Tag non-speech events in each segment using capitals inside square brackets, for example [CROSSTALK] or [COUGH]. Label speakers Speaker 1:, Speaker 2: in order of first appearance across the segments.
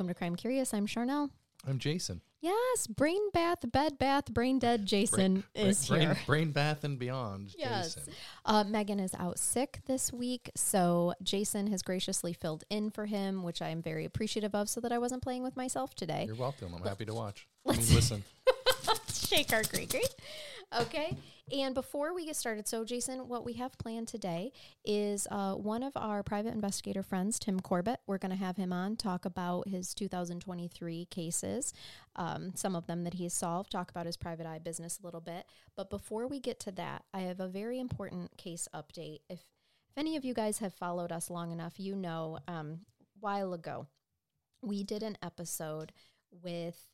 Speaker 1: Welcome to Crime Curious. I'm Charnell.
Speaker 2: I'm Jason.
Speaker 1: Yes, brain bath, bed bath, brain dead Jason
Speaker 2: Brain-
Speaker 1: is
Speaker 2: brain,
Speaker 1: here.
Speaker 2: Brain bath and beyond.
Speaker 1: Yes.
Speaker 2: Jason.
Speaker 1: Uh, Megan is out sick this week, so Jason has graciously filled in for him, which I am very appreciative of, so that I wasn't playing with myself today.
Speaker 2: You're welcome. I'm happy to watch. I mean, listen. [LAUGHS]
Speaker 1: Shake our great. Okay. And before we get started, so Jason, what we have planned today is uh, one of our private investigator friends, Tim Corbett. We're going to have him on talk about his 2023 cases, um, some of them that he's solved, talk about his private eye business a little bit. But before we get to that, I have a very important case update. If if any of you guys have followed us long enough, you know, um, while ago, we did an episode with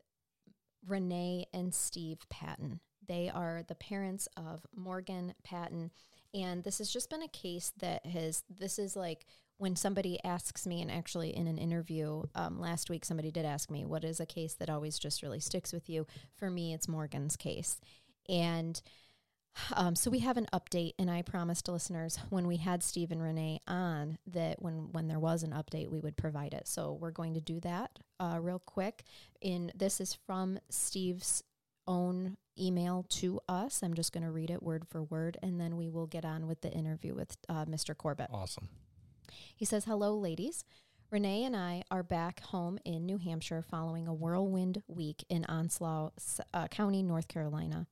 Speaker 1: Renee and Steve Patton. They are the parents of Morgan Patton. And this has just been a case that has, this is like when somebody asks me, and actually in an interview um, last week, somebody did ask me, what is a case that always just really sticks with you? For me, it's Morgan's case. And um, so we have an update, and I promised listeners when we had Steve and Renee on that when when there was an update, we would provide it. So we're going to do that uh, real quick. In this is from Steve's own email to us. I'm just going to read it word for word, and then we will get on with the interview with uh, Mr. Corbett.
Speaker 2: Awesome.
Speaker 1: He says, Hello, ladies. Renee and I are back home in New Hampshire following a whirlwind week in Onslow uh, County, North Carolina.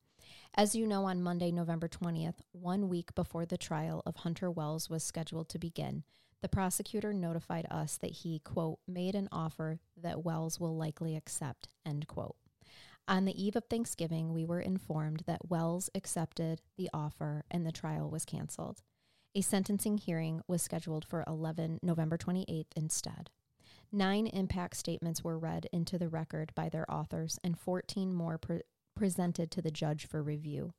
Speaker 1: As you know, on Monday, November 20th, one week before the trial of Hunter Wells was scheduled to begin, the prosecutor notified us that he, quote, made an offer that Wells will likely accept, end quote. On the eve of Thanksgiving, we were informed that Wells accepted the offer and the trial was canceled. A sentencing hearing was scheduled for 11 November 28th instead. Nine impact statements were read into the record by their authors and 14 more pre- presented to the judge for review.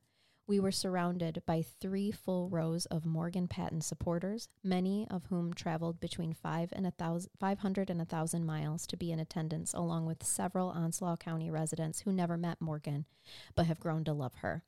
Speaker 1: We were surrounded by three full rows of Morgan Patton supporters, many of whom traveled between five and a thousand, 500 and 1,000 miles to be in attendance, along with several Onslow County residents who never met Morgan but have grown to love her.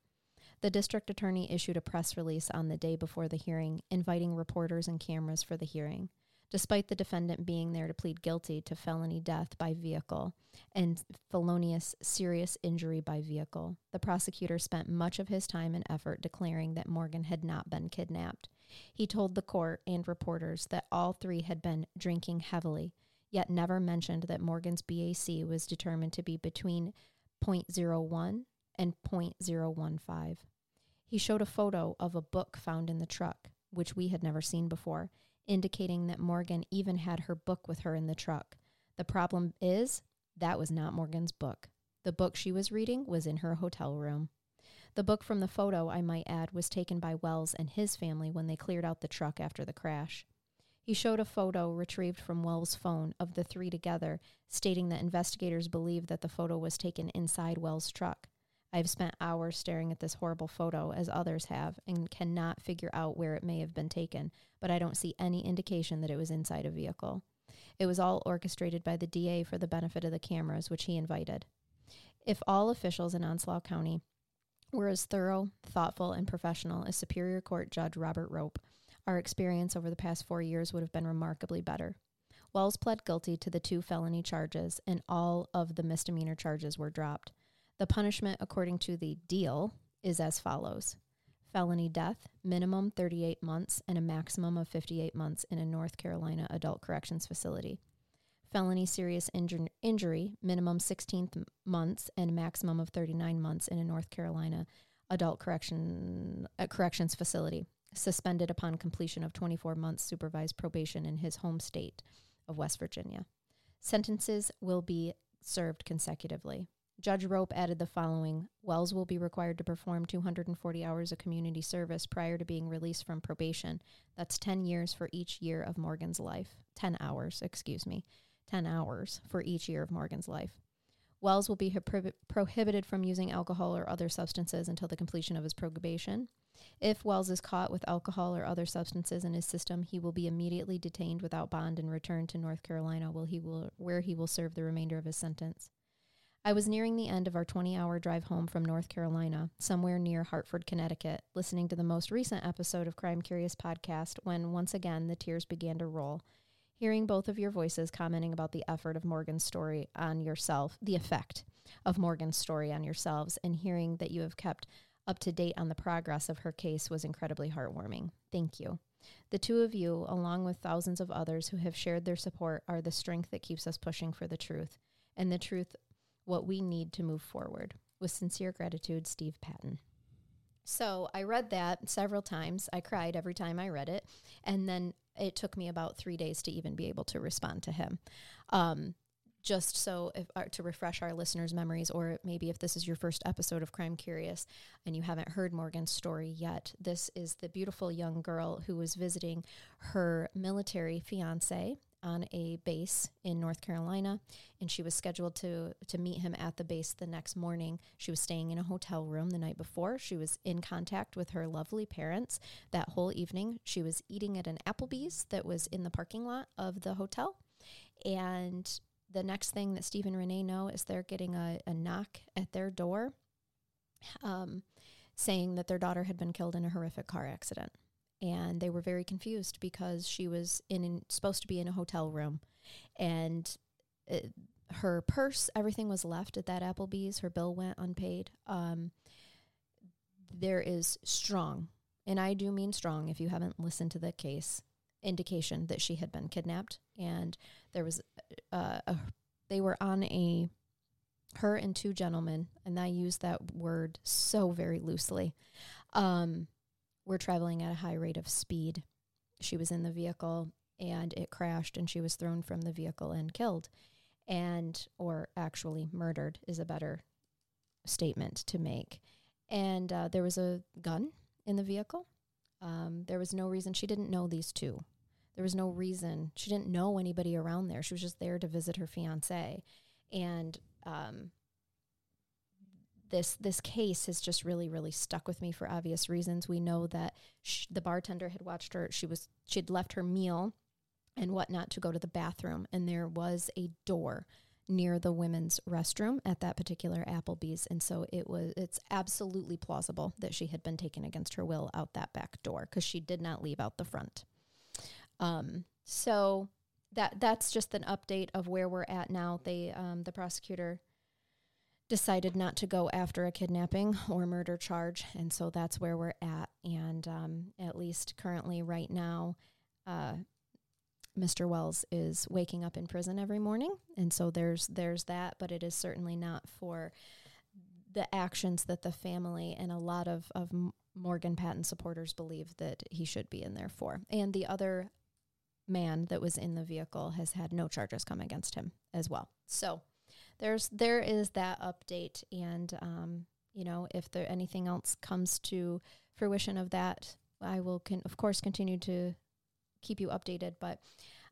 Speaker 1: The district attorney issued a press release on the day before the hearing, inviting reporters and cameras for the hearing. Despite the defendant being there to plead guilty to felony death by vehicle and felonious serious injury by vehicle, the prosecutor spent much of his time and effort declaring that Morgan had not been kidnapped. He told the court and reporters that all three had been drinking heavily, yet never mentioned that Morgan's BAC was determined to be between 0.01 and 0.015. He showed a photo of a book found in the truck, which we had never seen before, indicating that Morgan even had her book with her in the truck. The problem is, that was not Morgan's book. The book she was reading was in her hotel room. The book from the photo, I might add, was taken by Wells and his family when they cleared out the truck after the crash. He showed a photo retrieved from Wells' phone of the three together, stating that investigators believe that the photo was taken inside Wells' truck. I've spent hours staring at this horrible photo, as others have, and cannot figure out where it may have been taken, but I don't see any indication that it was inside a vehicle. It was all orchestrated by the DA for the benefit of the cameras, which he invited. If all officials in Onslow County were as thorough, thoughtful, and professional as Superior Court Judge Robert Roupe, our experience over the past four years would have been remarkably better. Wells pled guilty to the two felony charges, and all of the misdemeanor charges were dropped. The punishment, according to the deal, is as follows felony death, minimum 38 months, and a maximum of 58 months in a North Carolina adult corrections facility. Felony serious injur- injury, minimum 16 th- months, and maximum of 39 months in a North Carolina adult correction uh, corrections facility. suspended upon completion of 24 months supervised probation in his home state of West Virginia. Sentences will be served consecutively. Judge Roupe added the following Wells will be required to perform 240 hours of community service prior to being released from probation. That's 10 years for each year of Morgan's life. 10 hours, excuse me. 10 hours for each year of Morgan's life. Wells will be pro- prohibited from using alcohol or other substances until the completion of his probation. If Wells is caught with alcohol or other substances in his system, he will be immediately detained without bond and returned to North Carolina he will, where he will serve the remainder of his sentence. I was nearing the end of our 20 hour drive home from North Carolina, somewhere near Hartford, Connecticut, listening to the most recent episode of Crime Curious podcast when once again the tears began to roll. Hearing both of your voices commenting about the effort of Morgan's story on yourself, the effect of Morgan's story on yourselves, and hearing that you have kept up to date on the progress of her case was incredibly heartwarming. Thank you. The two of you, along with thousands of others who have shared their support, are the strength that keeps us pushing for the truth, and the truth what we need to move forward. With sincere gratitude, Steve Patton. So I read that several times. I cried every time I read it. And then it took me about three days to even be able to respond to him. Um, just so if, uh, to refresh our listeners' memories, or maybe if this is your first episode of Crime Curious and you haven't heard Morgan's story yet, this is the beautiful young girl who was visiting her military fiance on a base in North Carolina, and she was scheduled to to meet him at the base the next morning. She was staying in a hotel room the night before. She was in contact with her lovely parents that whole evening. She was eating at an Applebee's that was in the parking lot of the hotel, and the next thing that Steve and Renee know is they're getting a, a knock at their door, um, saying that their daughter had been killed in a horrific car accident and they were very confused because she was in, in supposed to be in a hotel room. And it, her purse everything was left at that applebee's. Her bill went unpaid. Um, there is strong and i do mean strong if you haven't listened to the case indication that she had been kidnapped. And there was uh, a, they were on a her and two gentlemen and i use that word so very loosely. Um, were traveling at a high rate of speed. She was in the vehicle and it crashed and she was thrown from the vehicle and killed. And, or actually murdered is a better statement to make. And uh, there was a gun in the vehicle. Um, there was no reason she didn't know these two. There was no reason she didn't know anybody around there. She was just there to visit her fiance, and um, this this case has just really really stuck with me for obvious reasons. We know that sh- the bartender had watched her. She was she'd left her meal and whatnot to go to the bathroom, and there was a door near the women's restroom at that particular Applebee's, and so it was it's absolutely plausible that she had been taken against her will out that back door because she did not leave out the front. Um, so that that's just an update of where we're at now. They um, the prosecutor decided not to go after a kidnapping or murder charge. And so that's where we're at. And um, at least currently, right now, uh, Mr. Wells is waking up in prison every morning. And so there's there's that, but it is certainly not for the actions that the family and a lot of, of Morgan Patton supporters believe that he should be in there for. And the other man that was in the vehicle has had no charges come against him as well. So there's there is that update, and um, you know if there anything else comes to fruition of that, I will can of course continue to keep you updated. But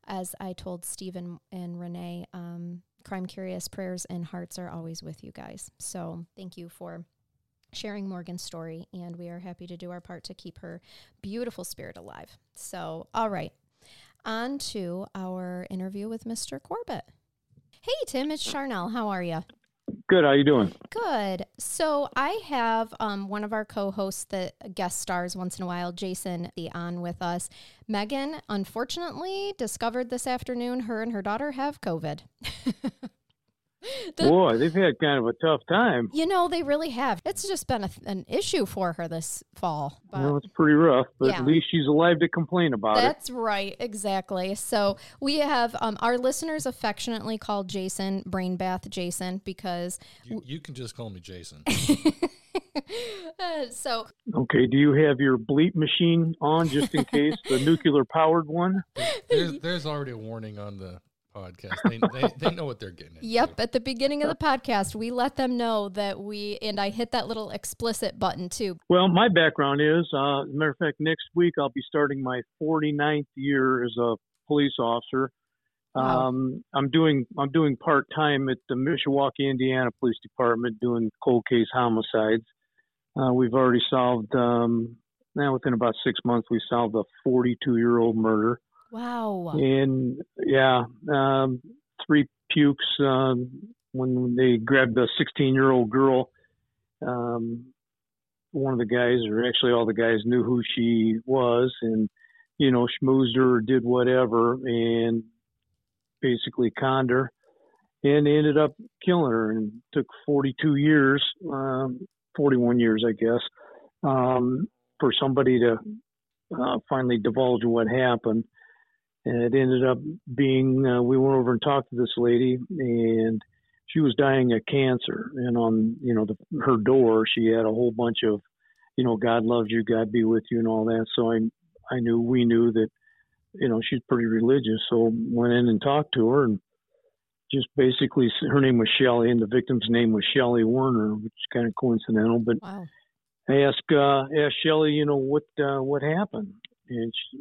Speaker 1: as I told Stephen and Renee, um, Crime Curious prayers and hearts are always with you guys. So thank you for sharing Morgan's story, and we are happy to do our part to keep her beautiful spirit alive. So, all right, on to our interview with Mr. Corbett. Hey, Tim, it's Charnell. How are you?
Speaker 3: Good. How you doing?
Speaker 1: Good. So I have um, one of our co-hosts that guest stars once in a while, Jason, be on with us. Megan, unfortunately, discovered this afternoon her and her daughter have COVID. [LAUGHS]
Speaker 3: The, Boy, they've had kind of a tough time.
Speaker 1: You know, they really have. It's just been a, an issue for her this fall.
Speaker 3: But, well, it's pretty rough, but yeah. at least she's alive to complain about
Speaker 1: That's it. That's right, exactly. So we have um, our listeners affectionately called Jason Brain Bath Jason because
Speaker 2: you, you can just call me Jason. [LAUGHS]
Speaker 1: Uh, so
Speaker 3: Okay, do you have your bleep machine on just in case the nuclear powered one?
Speaker 2: There's, there's already a warning on the podcast. They, they, they know what they're getting into.
Speaker 1: Yep, at the beginning of the podcast, we let them know that we, and I hit that little explicit button too.
Speaker 3: Well, my background is, uh, as a matter of fact, next week I'll be starting my 49th year as a police officer.
Speaker 1: Wow.
Speaker 3: Um, I'm doing I'm doing part time at the Mishawaka, Indiana Police Department, doing cold case homicides. Uh, we've already solved um, now within about six months we solved a 42 year old murder.
Speaker 1: Wow.
Speaker 3: And yeah, um, three pukes um, when they grabbed a 16 year old girl. Um, one of the guys, or actually all the guys, knew who she was, and you know, schmoozed her or did whatever, and basically conned her, and ended up killing her. And took 42 years, um, 41 years, I guess, um, for somebody to uh, finally divulge what happened and it ended up being uh, we went over and talked to this lady and she was dying of cancer. And on you know the, her door she had a whole bunch of you know god loves you god be with you and all that. So i i knew we knew that you know she's pretty religious. So went in and talked to her and just basically her name was Shelley and the victim's name was Shelley Werner which is kind of coincidental. But
Speaker 1: Wow.
Speaker 3: I asked uh, asked Shelley, you know, what uh, what happened, and she,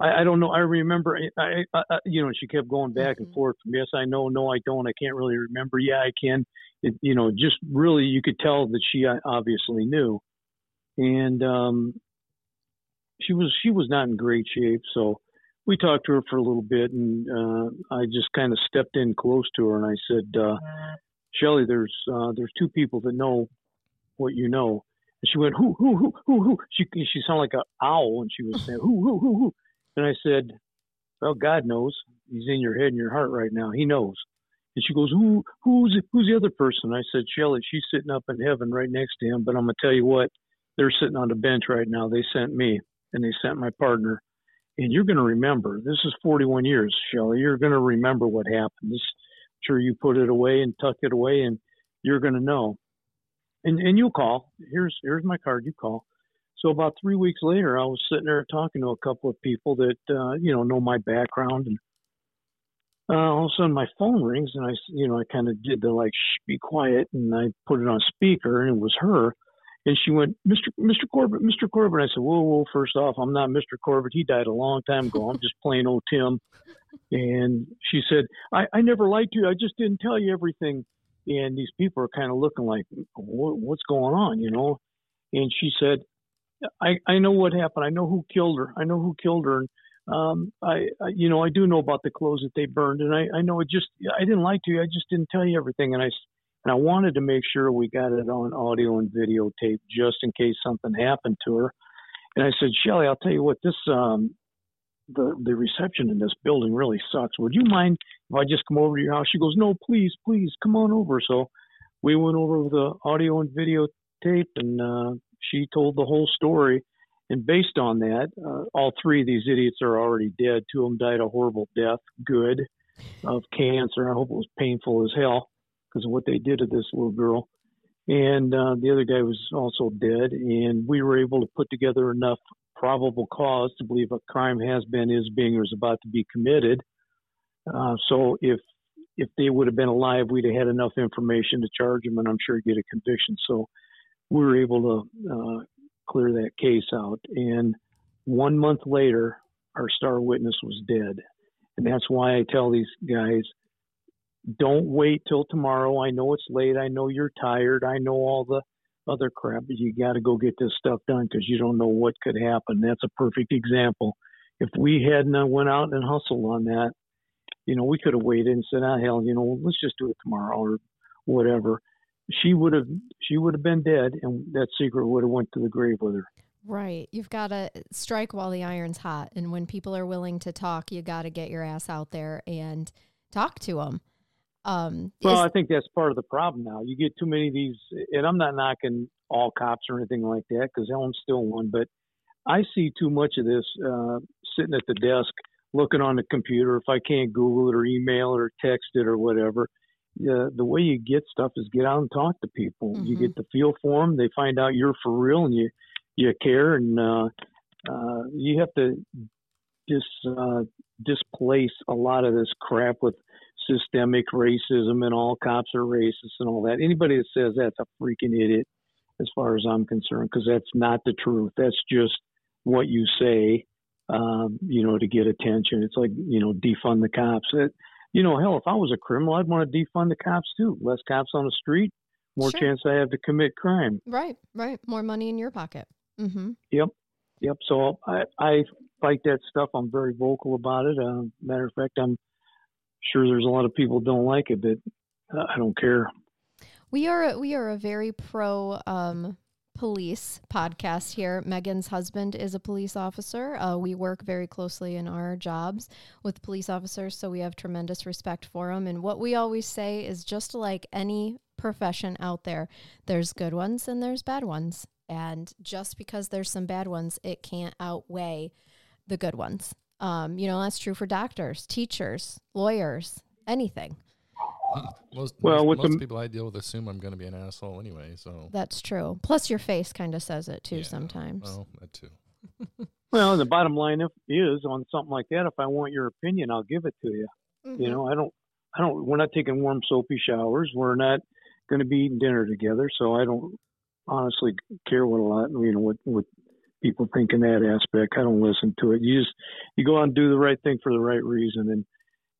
Speaker 3: I, I don't know. I remember, I, I, I you know, she kept going back and
Speaker 1: Mhm.
Speaker 3: forth. Yes, I know. No, I don't. I can't really remember. Yeah, I can. It, you know, just really, you could tell that she uh, obviously knew, and um, she was she was not in great shape. So we talked to her for a little bit, and uh, I just kind of stepped in close to her, and I said, uh, Shelley, there's uh, there's two people that know what you know. And she went, who, who, who, who, who? She, she sounded like an owl, and she was saying, [LAUGHS] who, who, who, who? And I said, well, God knows. He's in your head and your heart right now. He knows. And she goes, who, who's, who's the other person? I said, Shelly, she's sitting up in heaven right next to him. But I'm gonna tell you what, they're sitting on the bench right now. They sent me, and they sent my partner. And you're gonna remember. This is 41 years, Shelly. You're gonna remember what happened. This, sure you put it away and tuck it away, and you're gonna know and and you call. Here's here's my card. You call. So about three weeks later, I was sitting there talking to a couple of people that uh, you know know my background, and uh, all of a sudden my phone rings, and I you know I kind of did the like shh, be quiet, and I put it on speaker, and it was her, and she went, Mr. Mr. Corbett, Mr. Corbett. I said, whoa, whoa. First off, I'm not Mr. Corbett. He died a long time ago. I'm just plain old Tim. And she said, I, I never liked you. I just didn't tell you everything and these people are kind of looking like, what, what's going on, you know? And she said, I, I know what happened. I know who killed her. I know who killed her. And, um, I, I, you know, I do know about the clothes that they burned, and I, I know it just, I didn't like to. you. I just didn't tell you everything, and I, and I wanted to make sure we got it on audio and videotape just in case something happened to her. And I said, Shelley, I'll tell you what, this, um, the the reception in this building really sucks. Would you mind if I just come over to your house? She goes, No, please, please, come on over. So we went over the audio and videotape, and uh, she told the whole story. And based on that, uh, all three of these idiots are already dead. Two of them died a horrible death, good, of cancer. I hope it was painful as hell because of what they did to this little girl. And uh, the other guy was also dead. And we were able to put together enough probable cause to believe a crime has been, is being, or is about to be committed. Uh, so if if they would have been alive, we'd have had enough information to charge them, and I'm sure get a conviction. So we were able to uh, clear that case out. And one month later, our star witness was dead, and that's why I tell these guys. Don't wait till tomorrow. I know it's late. I know you're tired. I know all the other crap, but you got to go get this stuff done because you don't know what could happen. That's a perfect example. If we hadn't uh, went out and hustled on that, you know, we could have waited and said, "Ah, hell, you know, let's just do it tomorrow or whatever." She would have, she would have been dead, and that secret would have went to the grave with her.
Speaker 1: Right. You've got to strike while the iron's hot. And when people are willing to talk, you got to get your ass out there and talk to them. Um,
Speaker 3: Well,
Speaker 1: is-
Speaker 3: I think that's part of the problem now. You get too many of these, and I'm not knocking all cops or anything like that because Ellen's still one, but I see too much of this uh, sitting at the desk looking on the computer. If I can't Google it or email it or text it or whatever, uh, the way you get stuff is get out and talk to people. You
Speaker 1: Mhm.
Speaker 3: get the feel for them. They find out you're for real and you you care, and uh, uh, you have to dis uh, displace a lot of this crap with systemic racism and all cops are racist and all that. Anybody that says that's a freaking idiot, as far as I'm concerned, because that's not the truth. That's just what you say, um, you know, to get attention. It's like you know, defund the cops. It, you know, hell, if I was a criminal, I'd want to defund the cops too. Less cops on the street, more
Speaker 1: Sure.
Speaker 3: chance I have to commit crime.
Speaker 1: Right, right. More money in your pocket. Mm-hmm.
Speaker 3: Yep. Yep. So I, I fight that stuff. I'm very vocal about it. Uh, matter of fact, I'm sure there's a lot of people don't like it, but uh, I don't care.
Speaker 1: We are a- we are a very pro um, police podcast here. Megan's husband is a police officer. Uh, we work very closely in our jobs with police officers, so we have tremendous respect for them. And what we always say is just like any profession out there, there's good ones and there's bad ones. And just because there's some bad ones, it can't outweigh the good ones. Um, you know, that's true for doctors, teachers, lawyers, anything.
Speaker 2: Most,
Speaker 3: Well,
Speaker 2: most,
Speaker 3: with
Speaker 2: most
Speaker 3: the-
Speaker 2: people I deal with assume I'm going to be an asshole anyway. So
Speaker 1: That's true. Plus, your face kind of says it too
Speaker 2: yeah,
Speaker 1: sometimes.
Speaker 2: Well, that too. [LAUGHS]
Speaker 3: Well, and the bottom line is on something like that. If I want your opinion, I'll give it to you.
Speaker 1: Mm-hmm.
Speaker 3: You know, I don't, I don't. We're not taking warm soapy showers. We're not going to be eating dinner together. So I don't honestly care what a lot. You know what what people think in that aspect. I don't listen to it. You just you go out and do the right thing for the right reason. And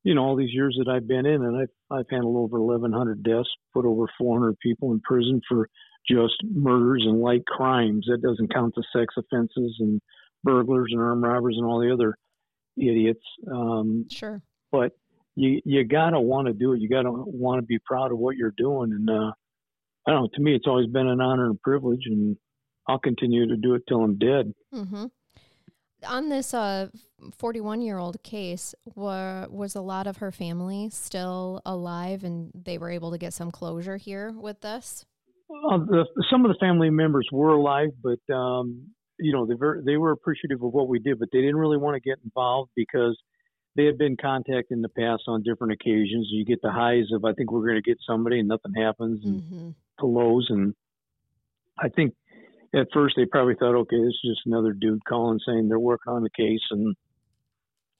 Speaker 3: you know, all these years that I've been in, and I've I've handled over 1,100 deaths, put over 400 people in prison for just murders and light crimes. That doesn't count the sex offenses and burglars and armed robbers and all the other idiots. Um,
Speaker 1: Sure.
Speaker 3: but you you gotta want to do it. You gotta want to be proud of what you're doing. And uh, I don't know. To me, it's always been an honor and privilege, and I'll continue to do it till I'm dead.
Speaker 1: Mm-hmm. On this uh, 41 year old case, wa- was a lot of her family still alive and they were able to get some closure here with this?
Speaker 3: Uh, the, some of the family members were alive, but um, you know they were they were appreciative of what we did, but they didn't really want to get involved because they had been contacted in the past on different occasions. You get the highs of I think we're going to get somebody, and nothing happens, and
Speaker 1: Mm-hmm.
Speaker 3: the lows, and I think at first they probably thought, okay, this is just another dude calling saying they're working on the case and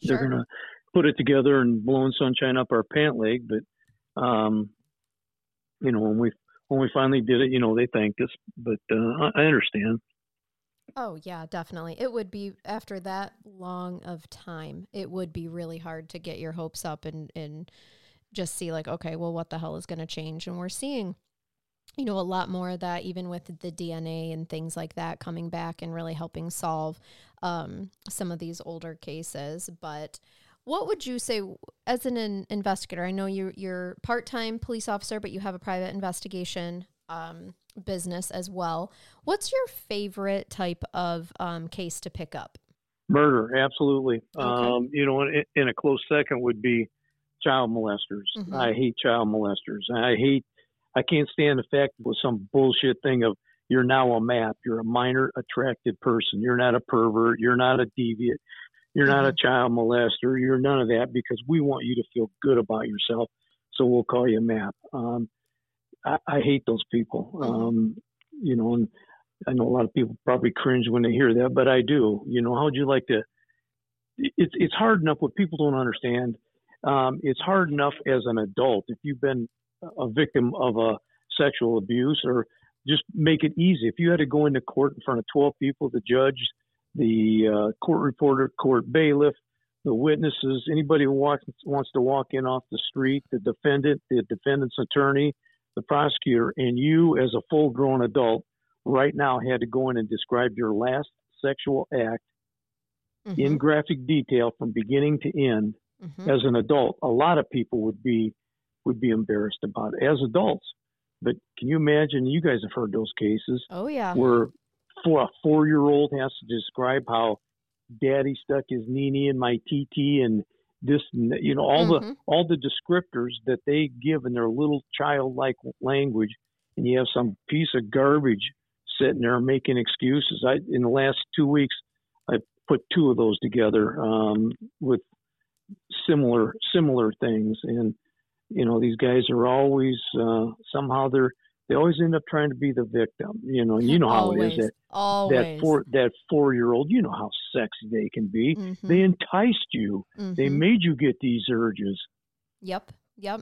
Speaker 3: they're gonna put it together and blowing sunshine up our pant leg. But um, you know, when we when we finally did it, you know, they thanked us. But uh, I, I understand.
Speaker 1: Oh, yeah, definitely. It would be, after that long of time, it would be really hard to get your hopes up and, and just see, like, okay, well, what the hell is going to change? And we're seeing, you know, a lot more of that, even with the DNA and things like that coming back and really helping solve um, some of these older cases. But what would you say as an in- investigator? I know you're, you're part time police officer, but you have a private investigation um, business as well. What's your favorite type of um, case to pick up?
Speaker 3: Murder, absolutely.
Speaker 1: Okay.
Speaker 3: Um, you know, in, in a close second would be child molesters.
Speaker 1: Mhm.
Speaker 3: I hate child molesters. I hate. I can't stand the fact with some bullshit thing of you're now a map. You're a minor attracted person. You're not a pervert. You're not a deviant. You're not a child molester. You're none of that because we want you to feel good about yourself. So we'll call you a map. Um, I, I hate those people.
Speaker 1: Mhm.
Speaker 3: Um, you know, and I know a lot of people probably cringe when they hear that, but I do. You know, how would you like to? It's it's hard enough. What people don't understand, um, it's hard enough as an adult if you've been a victim of a sexual abuse, or just make it easy. If you had to go into court in front of 12 people, the judge, the uh, court reporter, court bailiff, the witnesses, anybody who walks, wants to walk in off the street, the defendant, the defendant's attorney, the prosecutor, and you as a full grown adult right now had to go in and describe your last sexual act
Speaker 1: Mhm,
Speaker 3: in graphic detail from beginning to end
Speaker 1: mhm.
Speaker 3: as an adult. A lot of people would be would be embarrassed about it as adults. But can you imagine? You guys have heard those cases
Speaker 1: Oh yeah.
Speaker 3: where for a four year old has to describe how daddy stuck his nini in my TT and this you know all
Speaker 1: Mhm.
Speaker 3: the all the descriptors that they give in their little childlike language and you have some piece of garbage sitting there making excuses i in the last two weeks i put two of those together um, with similar similar things and you know, these guys are always uh, somehow they're they always end up trying to be the victim. You know, you know how
Speaker 1: always,
Speaker 3: it is that
Speaker 1: always.
Speaker 3: that four that four year old. You know how sexy they can be.
Speaker 1: Mhm,
Speaker 3: They enticed you. They
Speaker 1: mhm.
Speaker 3: made you get these urges.
Speaker 1: Yep, yep.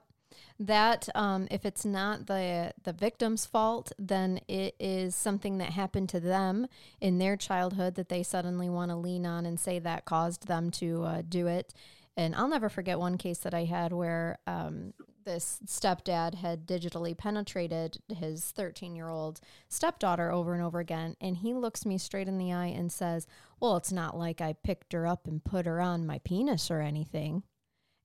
Speaker 1: That um, if it's not the the victim's fault, then it is something that happened to them in their childhood that they suddenly want to lean on and say that caused them to uh, do it. And I'll never forget one case that I had where um, this stepdad had digitally penetrated his 13 year old stepdaughter over and over again. And he looks me straight in the eye and says, Well, it's not like I picked her up and put her on my penis or anything.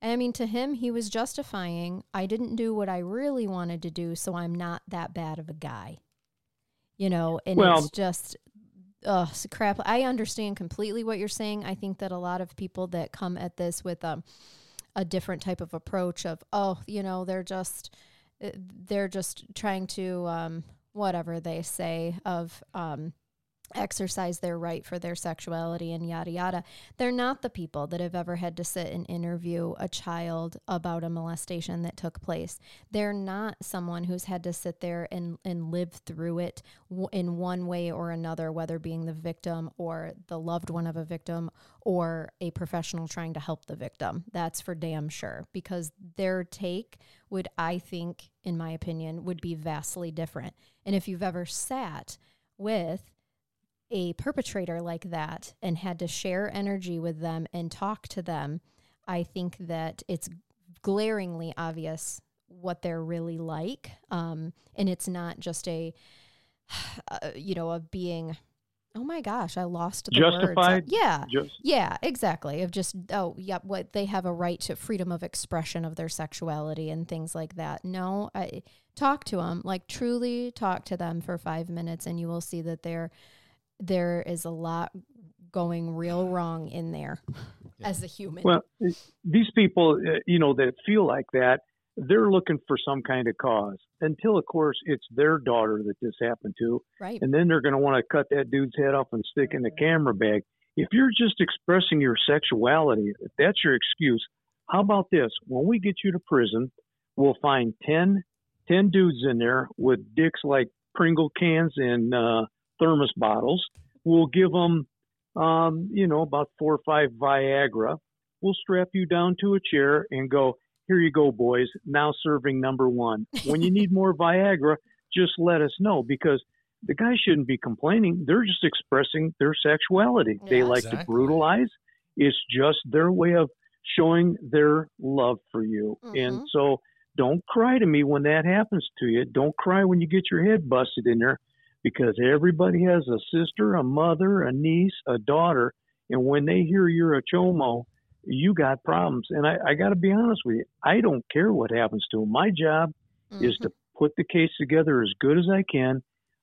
Speaker 1: And I mean, to him, he was justifying, I didn't do what I really wanted to do, so I'm not that bad of a guy. You know, and
Speaker 3: Well-
Speaker 1: it's just, s- crap. I understand completely what you're saying. I think that a lot of people that come at this with um, a different type of approach of, oh, you know, they're just, uh, they're just trying to, um, whatever they say, of, um, exercise their right for their sexuality and yada yada. They're not the people that have ever had to sit and interview a child about a molestation that took place. They're not someone who's had to sit there and, and live through it w- in one way or another, whether being the victim or the loved one of a victim or a professional trying to help the victim. That's for damn sure because their take would, I think, in my opinion, would be vastly different. And if you've ever sat with a perpetrator like that and had to share energy with them and talk to them, I think that it's glaringly obvious what they're really like. Um, and it's not just a, [SIGHS] uh, you know, of being, oh my gosh, I lost the words.
Speaker 3: Justified?
Speaker 1: Yeah.
Speaker 3: Just
Speaker 1: Yeah, exactly. Of just oh, yep, what they have a right to freedom of expression of their sexuality and things like that. No, I talk to them, like truly talk to them for 5 minutes and you will see that there there is a lot going real [SIGHS] wrong in there as a human.
Speaker 3: well, these people, uh, you know, that feel like that, they're looking for some kind of cause. Until, of course, it's their daughter that this happened to,
Speaker 1: right.
Speaker 3: and then they're going to want to cut that dude's head off and stick in the camera bag. If you're just expressing your sexuality, if that's your excuse, how about this? When we get you to prison, we'll find 10, 10 dudes in there with dicks like Pringle cans and uh, thermos bottles. We'll give them, um, you know, about four or five Viagra. We'll strap you down to a chair and go, here you go, boys. Now serving number one. When you need more Viagra, just let us know because the guy shouldn't be complaining. They're just expressing their sexuality. They
Speaker 1: Yeah.
Speaker 3: like to brutalize. It's just their way of showing their love for you.
Speaker 1: Mhm.
Speaker 3: And so don't cry to me when that happens to you. Don't cry when you get your head busted in there because everybody has a sister, a mother, a niece, a daughter. And when they hear you're a chomo, you got problems. And I, I got to be honest with you. I don't care what happens to them. My job is
Speaker 1: Mhm.
Speaker 3: to put the case together as good as I can,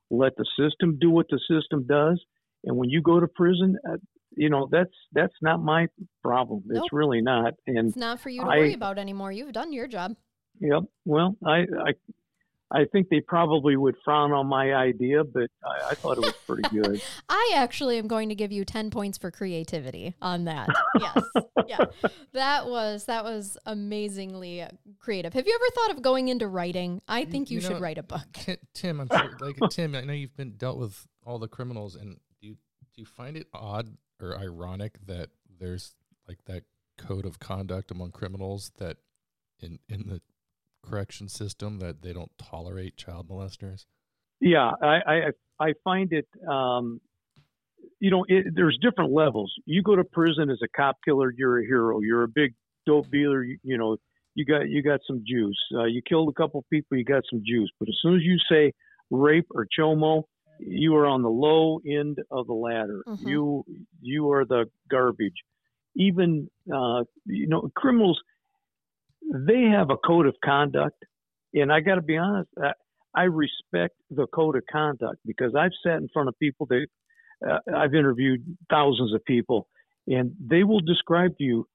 Speaker 3: let the system do what the system does, and when you go to prison, uh, you know that's that's not my problem. It's really not. And
Speaker 1: it's not for you to
Speaker 3: I-
Speaker 1: worry about anymore. You've done your job.
Speaker 3: yep, well, I I I think they probably would frown on my idea, but I, I thought it was pretty good. [LAUGHS]
Speaker 1: I actually am going to give you 10 points for creativity on that. Yes. yeah. That was that was amazingly creative. Have you ever thought of going into writing? I think you,
Speaker 2: you
Speaker 1: should
Speaker 2: know,
Speaker 1: write a book.
Speaker 2: Ti- Tim, I'm sure, like [LAUGHS] Tim, I know you've been dealt with all the criminals, and do you do you find it odd or ironic that there's like that code of conduct among criminals that in in the correction system that they don't tolerate child molesters?
Speaker 3: Yeah, I I, I find it. Um, you know, it, there's different levels. You go to prison as a cop killer, you're a hero. You're a big dope dealer. You, you know, you got you got some juice. Uh, you killed a couple people, you got some juice. But as soon as you say rape or chomo, you are on the low end of the ladder.
Speaker 1: Mhm.
Speaker 3: You you are the garbage. Even uh, you know, criminals. They have a code of conduct, and I got to be honest. I, I respect the code of conduct because I've sat in front of people that uh, I've interviewed thousands of people, and they will describe to you,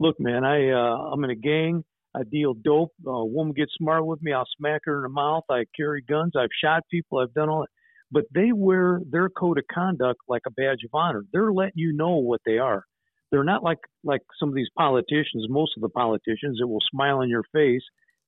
Speaker 3: "Look, man, I uh, I'm in a gang. I deal dope. a woman gets smart with me, I'll smack her in the mouth. I carry guns. I've shot people. I've done all that." But they wear their code of conduct like a badge of honor. They're letting you know what they are. They're not like like some of these politicians. Most of the politicians that will smile in your face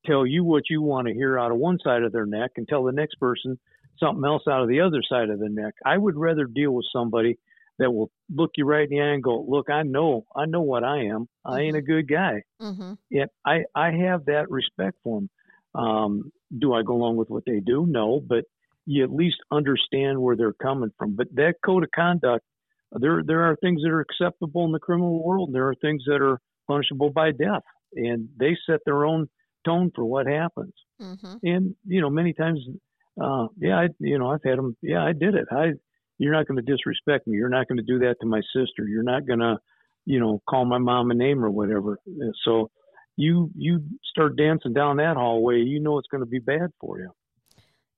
Speaker 3: tell you what you want to hear out of one side of their neck and tell the next person something else out of the other side of the neck. I would rather deal with somebody that will look you right in the eye and go, "Look, I know, I know what I am. I ain't a good guy."
Speaker 1: Mm-hmm.
Speaker 3: Yet I I have that respect for them. Um, do I go along with what they do? No, but you at least understand where they're coming from. But that code of conduct, there there are things that are acceptable in the criminal world, there are things that are punishable by death, and they set their own tone for what happens.
Speaker 1: Mm-hmm.
Speaker 3: And you know, many times, uh, yeah, I, you know, I've had them. Yeah, I did it. I, you're not going to disrespect me. You're not going to do that to my sister. You're not going to, you know, call my mom a name or whatever. So, you you start dancing down that hallway, you know it's going to be bad for you.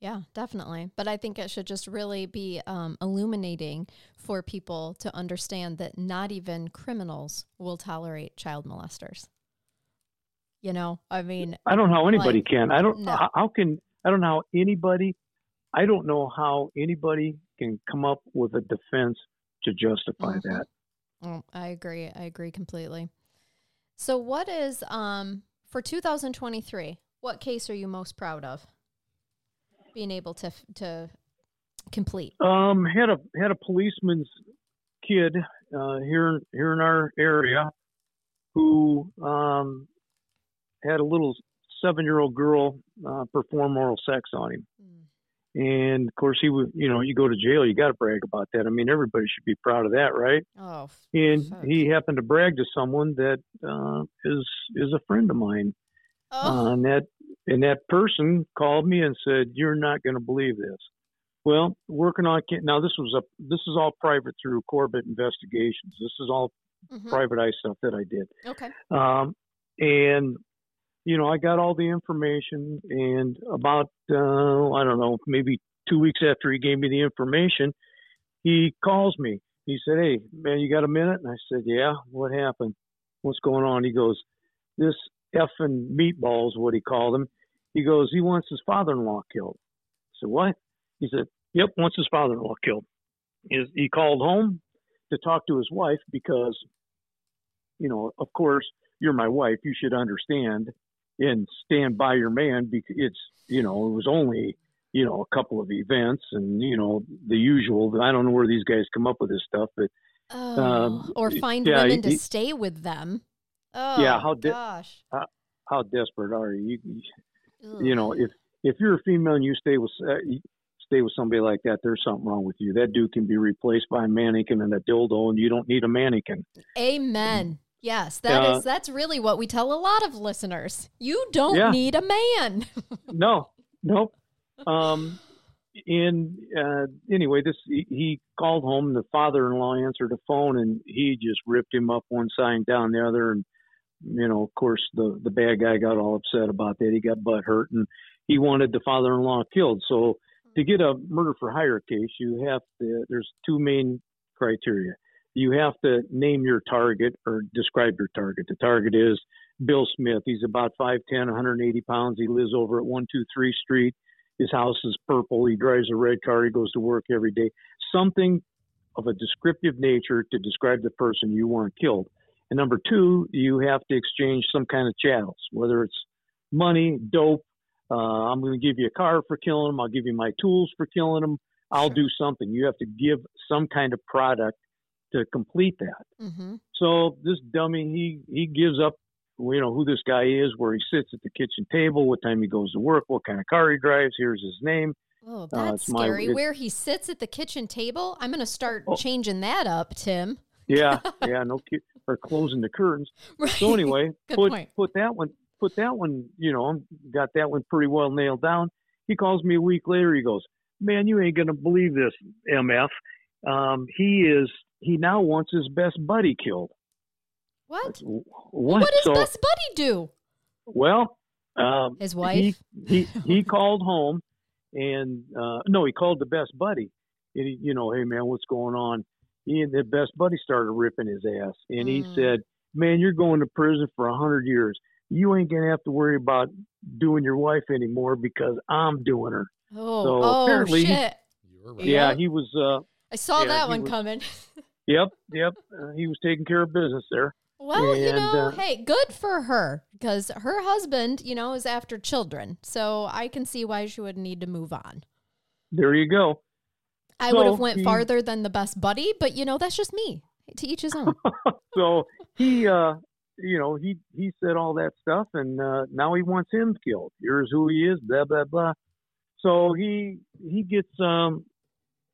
Speaker 1: Yeah, definitely. But I think it should just really be um, illuminating for people to understand that not even criminals will tolerate child molesters. You know, I mean,
Speaker 3: I don't know how anybody
Speaker 1: like,
Speaker 3: can. I don't.
Speaker 1: no.
Speaker 3: How, can I don't know how anybody. I don't know how anybody can come up with a defense to justify
Speaker 1: Mhm.
Speaker 3: that.
Speaker 1: oh, I agree. I agree completely. So, what is um for 2023? What case are you most proud of being able to f- to complete?
Speaker 3: Um, had a had a policeman's kid uh, here here in our area who um, had a little seven year old girl uh, perform oral sex on him.
Speaker 1: Mm.
Speaker 3: And of course, he was, you know, you go to jail, you got to brag about that. I mean, everybody should be proud of that, right?
Speaker 1: Oh,
Speaker 3: And
Speaker 1: fuck.
Speaker 3: he happened to brag to someone that uh, is is a friend of mine.
Speaker 1: oh,
Speaker 3: Uh, and that and that person called me and said, "You're not going to believe this." Well, working on now this was a this is all private through Corbett Investigations. This is all
Speaker 1: mhm.
Speaker 3: private eye stuff that I did.
Speaker 1: okay.
Speaker 3: Um, and you know, I got all the information, and about uh, I don't know, maybe two weeks after he gave me the information, he calls me. He said, "Hey, man, you got a minute?" And I said, "Yeah. What happened? What's going on?" He goes, "This effing meatballs, what he called them. He goes, "He wants his father-in-law killed." I said, "What?" He said, "Yep, wants his father-in-law killed." He, he called home to talk to his wife because, you know, of course, you're my wife. You should understand and stand by your man because it's, you know, it was only, you know, a couple of events and, you know, the usual. I don't know where these guys come up with this stuff, but
Speaker 1: Oh,
Speaker 3: Um,
Speaker 1: or find
Speaker 3: yeah,
Speaker 1: women to
Speaker 3: he-
Speaker 1: stay with them. Oh,
Speaker 3: Yeah, how di-
Speaker 1: gosh.
Speaker 3: how desperate are you? You, you know, if if you're a female and you stay with uh, stay with somebody like that, there's something wrong with you. That dude can be replaced by a mannequin and a dildo, and you don't need a mannequin.
Speaker 1: Amen. Yes, that is
Speaker 3: Uh,
Speaker 1: that's really what we tell a lot of listeners. You don't
Speaker 3: Yeah.
Speaker 1: need a man. [LAUGHS]
Speaker 3: no, nope. Um, and uh, anyway, this he, he called home. And the father-in-law answered the phone, and he just ripped him up one side and down the other. And you know, of course, the the bad guy got all upset about that. He got butt hurt, and he wanted the father-in-law killed. So to get a murder for hire case, you have to. There's two main criteria. You have to name your target or describe your target. The target is Bill Smith. He's about 5'10, 180 pounds. He lives over at 123 Street. His house is purple. He drives a red car. He goes to work every day. Something of a descriptive nature to describe the person you want killed. And number two, you have to exchange some kind of chattels, whether it's money, dope. Uh, I'm going to give you a car for killing them. I'll give you my tools for killing them. I'll
Speaker 1: Sure.
Speaker 3: do something. You have to give some kind of product to complete that.
Speaker 1: hmm
Speaker 3: So this dummy, he he gives up, you know, who this guy is, where he sits at the kitchen table, what time he goes to work, what kind of car he drives. Here's his name.
Speaker 1: Oh,
Speaker 3: Uh,
Speaker 1: that's
Speaker 3: my-
Speaker 1: scary.
Speaker 3: it's-
Speaker 1: Where he sits at the kitchen table. I'm going to start
Speaker 3: Oh.
Speaker 1: changing that up, Tim.
Speaker 3: Yeah, [LAUGHS] yeah, no, or closing the curtains. [LAUGHS]
Speaker 1: Right.
Speaker 3: So anyway, [LAUGHS] put
Speaker 1: point.
Speaker 3: put that one, put that one, you know, got that one pretty well nailed down. He calls me a week later. He goes, "Man, you ain't gonna believe this, MF. Um, he is. He now wants his best buddy killed.
Speaker 1: what?
Speaker 3: What?
Speaker 1: What does
Speaker 3: so,
Speaker 1: best buddy do?
Speaker 3: well, um,
Speaker 1: His
Speaker 3: he
Speaker 1: wife.
Speaker 3: he [LAUGHS] he called home and uh no he called the best buddy and he, you know hey man what's going on he and the best buddy started ripping his ass and he
Speaker 1: Mm.
Speaker 3: said man you're going to prison for a hundred years you ain't gonna have to worry about doing your wife anymore because i'm doing her
Speaker 1: oh,
Speaker 3: so
Speaker 1: oh
Speaker 3: apparently
Speaker 1: shit!
Speaker 2: You were right.
Speaker 3: yeah, he was uh
Speaker 1: I saw
Speaker 3: yeah,
Speaker 1: that one
Speaker 3: was-
Speaker 1: coming. [LAUGHS]
Speaker 3: yep yep uh, he was taking care of business there
Speaker 1: Well, you know,
Speaker 3: uh,
Speaker 1: hey, good for her because her husband, you know, is after children. So I can see why she would need to move on.
Speaker 3: There you go.
Speaker 1: I would have went
Speaker 3: he-
Speaker 1: farther than the best buddy, but you know, that's just me. To each his own. [LAUGHS]
Speaker 3: so he, uh, you know, he he said all that stuff, and uh, now he wants him killed. Here's who he is. Blah blah blah. So he he gets um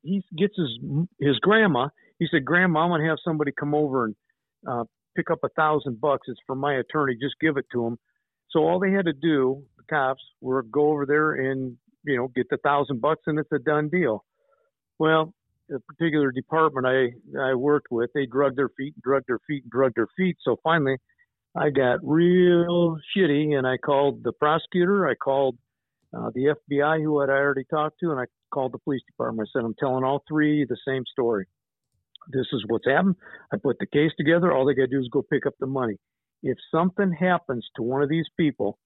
Speaker 3: he gets his his grandma. He said, "Grandma, I'm gonna have somebody come over and uh, pick up a thousand bucks. It's for my attorney. Just give it to him." So all they had to do, the cops, were go over there and you know get the thousand bucks, and it's a done deal. Well, a particular department I I worked with, they drugged their feet, drugged their feet, drugged their feet. So finally, I got real shitty, and I called the prosecutor. I called uh, the FBI, who had I already talked to, and I called the police department. I said, I'm telling all three the same story. This is what's happened. I put the case together. All they got to do is go pick up the money. If something happens to one of these people,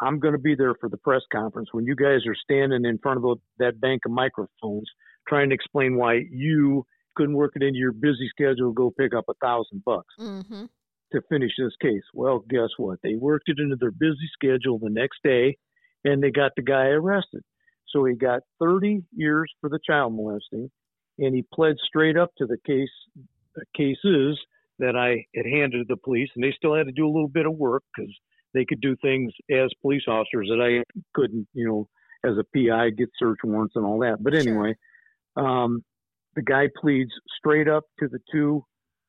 Speaker 3: I'm going to be there for the press conference when you guys are standing in front of that bank of microphones trying to explain why you couldn't work it into your busy schedule to go pick up a thousand bucks
Speaker 1: mm-hmm.
Speaker 3: to finish this case. Well, guess what? They worked it into their busy schedule the next day and they got the guy arrested. So he got 30 years for the child molesting and he pled straight up to the case uh, cases that I had handed to the police and they still had to do a little bit of work because they could do things as police officers that I couldn't, you know, as a PI get search warrants and all that. But
Speaker 1: Sure.
Speaker 3: Um, the guy pleads straight up to the two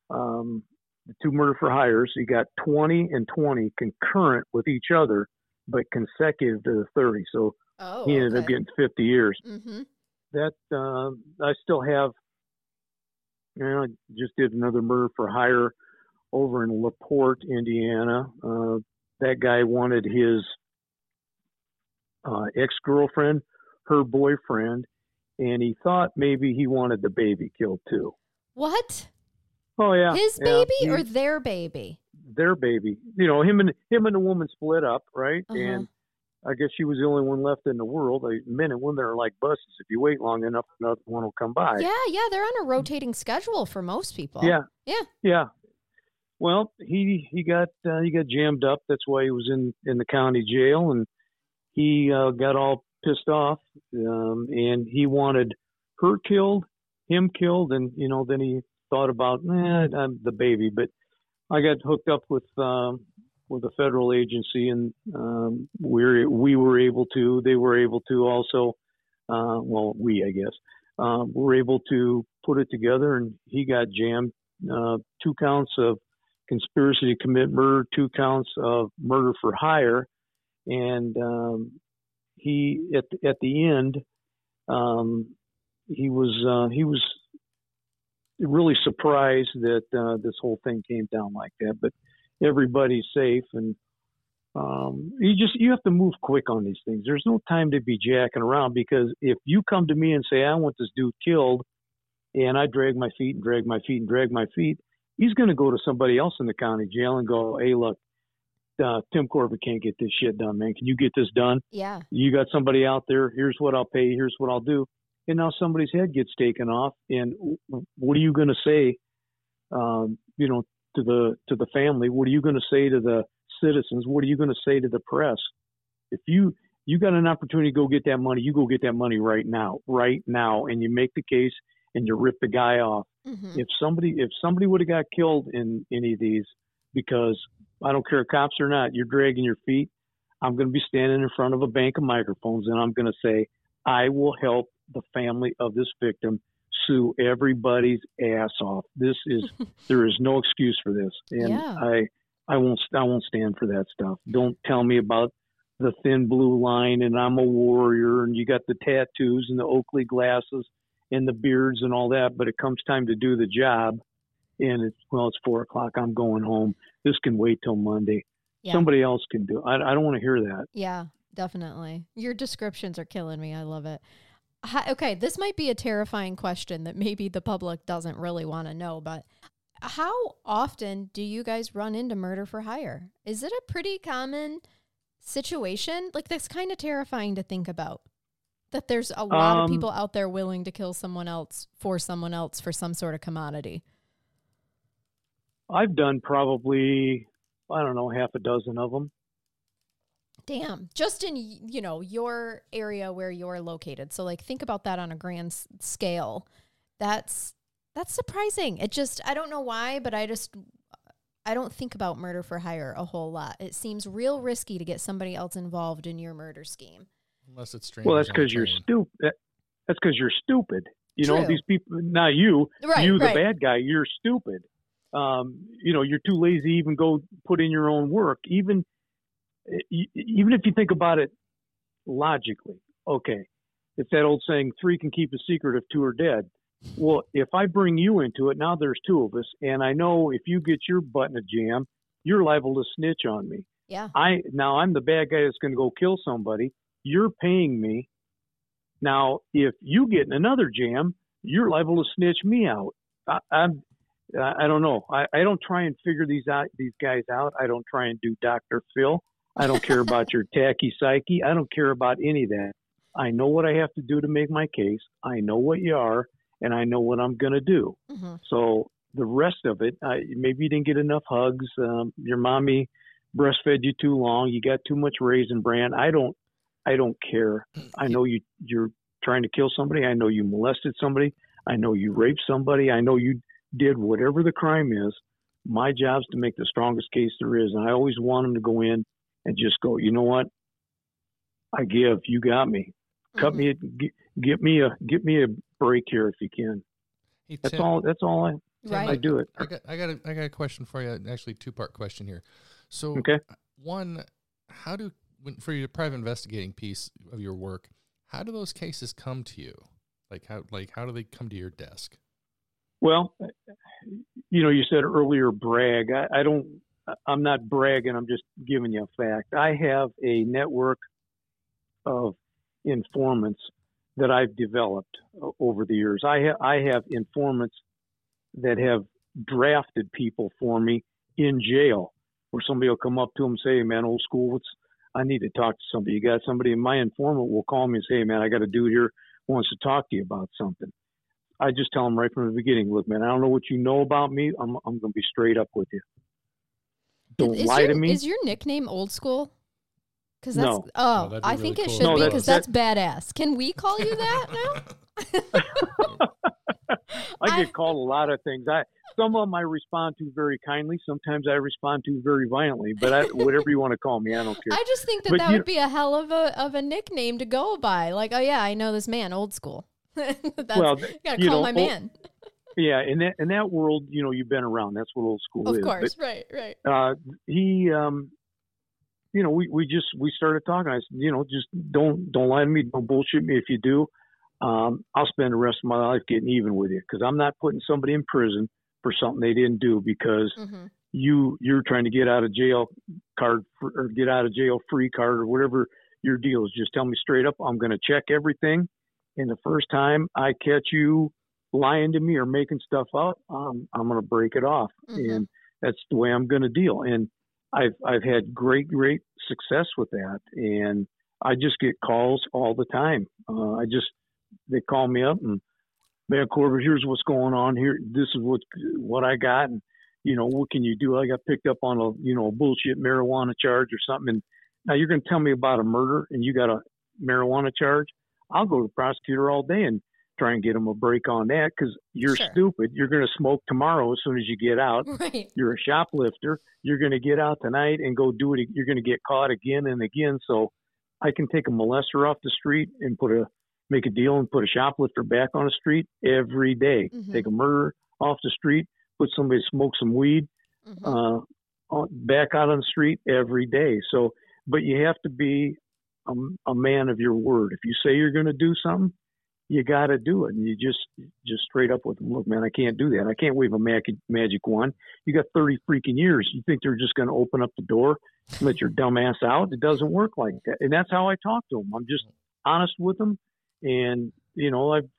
Speaker 3: um, the two murder for hires. He got 20 and 20 concurrent with each other, but consecutive to the 30. So
Speaker 1: Oh,
Speaker 3: he ended up getting 50 years.
Speaker 1: Mm-hmm.
Speaker 3: That uh, I still have. You know, I just did another murder for hire over in La Porte, Indiana. Uh, that guy wanted his uh, ex girlfriend, her boyfriend, and he thought maybe he wanted the baby killed too.
Speaker 1: What?
Speaker 3: Oh yeah,
Speaker 1: His baby or their baby?
Speaker 3: their baby. You know, him and him and the woman split up, right?
Speaker 1: Uh-huh.
Speaker 3: And I guess she was the only one left in the world. Men and women are like buses. If you wait long enough, another one will come by.
Speaker 1: Yeah, yeah, they're on a rotating schedule for most people.
Speaker 3: yeah,
Speaker 1: Yeah.
Speaker 3: yeah. Well, he he got uh, he got jammed up. That's why he was in in the county jail, and he uh, got all pissed off, um, and he wanted her killed, him killed, and you know then he thought about eh, I'm the baby, but I got hooked up with um, with a federal agency, and um, we we were able to. They were able to also. Uh, well, we I guess um, were able to put it together, and he got jammed. Uh, two counts of conspiracy to commit murder, two counts of murder for hire, and um, he at at the end um, he was uh, he was really surprised that uh, this whole thing came down like that. But everybody's safe, and um, you just you have to move quick on these things. There's no time to be jacking around because if you come to me and say I want this dude killed, and I drag my feet and drag my feet and drag my feet, he's going to go to somebody else in the county jail and go, "Hey, look." Uh, Tim Corbett can't get this shit done, man. Can you get this done?
Speaker 1: Yeah.
Speaker 3: you got somebody out there here's what i'll pay here's what i'll do and now somebody's head gets taken off and what are you going to say um, you know to the to the family what are you going to say to the citizens what are you going to say to the press if you you got an opportunity to go get that money you go get that money right now right now and you make the case and you rip the guy off
Speaker 1: Mm-hmm.
Speaker 3: if somebody if somebody would have got killed in any of these because I don't care cops or not, you're dragging your feet. I'm going to be standing in front of a bank of microphones and I'm going to say I will help the family of this victim sue everybody's ass off. This is [LAUGHS] there is no excuse for this, and
Speaker 1: Yeah.
Speaker 3: I I won't I won't stand for that stuff. Don't tell me about the thin blue line and I'm a warrior and you got the tattoos and the Oakley glasses and the beards and all that, but it comes time to do the job, and it's well, it's four o'clock. I'm going home. This can wait till Monday.
Speaker 1: Yeah.
Speaker 3: Somebody else can do. I, I don't want to hear that.
Speaker 1: Yeah, definitely. Your descriptions are killing me. I love it. Hi, okay, this might be a terrifying question that maybe the public doesn't really want to know, but how often do you guys run into murder for hire? Is it a pretty common situation? Like, that's kind of terrifying to think about. That there's a lot of
Speaker 3: Um,
Speaker 1: people out there willing to kill someone else for someone else for some sort of commodity.
Speaker 3: I've done probably I don't know half a dozen of them.
Speaker 1: Damn. Just in you know your area where you're located. So like think about that on a grand s- scale. That's that's surprising. It just I don't know why, but I just I don't think about murder for hire a whole lot. It seems real risky to get somebody else involved in your murder scheme.
Speaker 2: Unless it's strange.
Speaker 3: Well, that's because you're stupid. That's because you're stupid. You know these people. Not you.
Speaker 1: Right.
Speaker 3: you, the
Speaker 1: right.
Speaker 3: bad guy. You're stupid. Um, you know, you're too lazy to even go put in your own work. Even even if you think about it logically, okay, it's that old saying: three can keep a secret if two are dead. Well, if I bring you into it, now there's two of us, and I know if you get your butt in a jam, you're liable to snitch on me.
Speaker 1: Yeah.
Speaker 3: I now I'm the bad guy that's going to go kill somebody. You're paying me. Now, if you get in another jam, you're liable to snitch me out. I, I'm I don't know. I, I don't try and figure these out these guys out. I don't try and do Dr. Phil. I don't care about your tacky psyche. I don't care about any of that. I know what I have to do to make my case. I know what you are, and I know what I'm going to do.
Speaker 1: hmm
Speaker 3: So the rest of it, I, maybe you didn't get enough hugs. Um, your mommy breastfed you too long. You got too much raisin bran. I don't, I don't care. I know you, you're trying to kill somebody. I know you molested somebody. I know you raped somebody. I know you did whatever the crime is. My job's to make the strongest case there is, and I always want them to go in and just go. You know what? I give. You got me. Cut
Speaker 1: Mhm.
Speaker 3: me. Get, get me a. Get me a break here if you can.
Speaker 2: Hey,
Speaker 3: That's all. That's all I.
Speaker 2: Tim,
Speaker 1: Right.
Speaker 3: I do it.
Speaker 2: I got I got a, I got a question for you. Actually, two part question here. So,
Speaker 3: Okay.
Speaker 2: one, how do when, for your private investigating piece of your work, how do those cases come to you? Like how like how do they come to your desk?
Speaker 3: Well, you know, you said earlier brag. I, I don't. I'm not bragging. I'm just giving you a fact. I have a network of informants that I've developed over the years. I ha- I have informants that have drafted people for me in jail, where somebody will come up to them and say, hey, "Man, old school, what's I need to talk to somebody. You got somebody?" And my informant will call me and say, "Hey, man, I got a dude here wants to talk to you about something." I just tell them right from the beginning, look, man, I don't know what you know about me. I'm I'm going to be straight up with you. Don't
Speaker 1: is
Speaker 3: lie
Speaker 1: your,
Speaker 3: to me.
Speaker 1: Is your nickname old school? Because that's
Speaker 3: No.
Speaker 1: oh,
Speaker 2: that'd be
Speaker 1: I
Speaker 2: really
Speaker 1: think it
Speaker 2: cool
Speaker 1: should
Speaker 3: No,
Speaker 1: be because
Speaker 3: that-
Speaker 1: that's badass. Can we call you that now?
Speaker 3: I [LAUGHS]
Speaker 1: I-
Speaker 3: get called a lot of things. I some of them I respond to very kindly. Sometimes I respond to very violently. But I, whatever you want to call me, I don't [LAUGHS] care.
Speaker 1: I just think that
Speaker 3: But
Speaker 1: that
Speaker 3: you-
Speaker 1: would be a hell of a of a nickname to go by. Like, oh yeah, I know this man, old school. [LAUGHS] that's,
Speaker 3: well,
Speaker 1: gotta call
Speaker 3: know,
Speaker 1: my
Speaker 3: oh,
Speaker 1: man.
Speaker 3: yeah, in that in that world, you know, you've been around. That's what old school
Speaker 1: Of
Speaker 3: is.
Speaker 1: course, right, right.
Speaker 3: Uh, he, um, you know, we we just we started talking. I said, you know, just don't don't lie to me. Don't bullshit me. If you do, um, I'll spend the rest of my life getting even with you because I'm not putting somebody in prison for something they didn't do because
Speaker 1: hmm
Speaker 3: you you're trying to get out of jail card for, or get out of jail free card or whatever your deal is. Just tell me straight up. I'm going to check everything, and the first time I catch you lying to me or making stuff up, um, I'm going to break it off,
Speaker 1: Mhm.
Speaker 3: and that's the way I'm going to deal. And I've I've had great great success with that, and I just get calls all the time. Uh, I just they call me up and man, Corbett, here's what's going on here. This is what what I got, and you know what can you do? I got picked up on a you know a bullshit marijuana charge or something. And now you're going to tell me about a murder and you got a marijuana charge? I'll go to the prosecutor all day and try and get him a break on that because you're
Speaker 1: Sure.
Speaker 3: stupid. You're going to smoke tomorrow as soon as you get out.
Speaker 1: Right.
Speaker 3: You're a shoplifter. You're going to get out tonight and go do it. You're going to get caught again and again. So I can take a molester off the street and put a make a deal and put a shoplifter back on the street every day.
Speaker 1: Mhm.
Speaker 3: Take a murderer off the street, put somebody to smoke some weed
Speaker 1: Mhm.
Speaker 3: uh, on, back out on the street every day. So, but you have to be a, a man of your word. If you say you're going to do something, you got to do it. And you just just straight up with them. Look, man, I can't do that. I can't wave a magic magic wand. You got 30 freaking years. You think they're just going to open up the door, let your dumb ass out? It doesn't work like that. And that's how I talk to them. I'm just honest with them, and you know, I've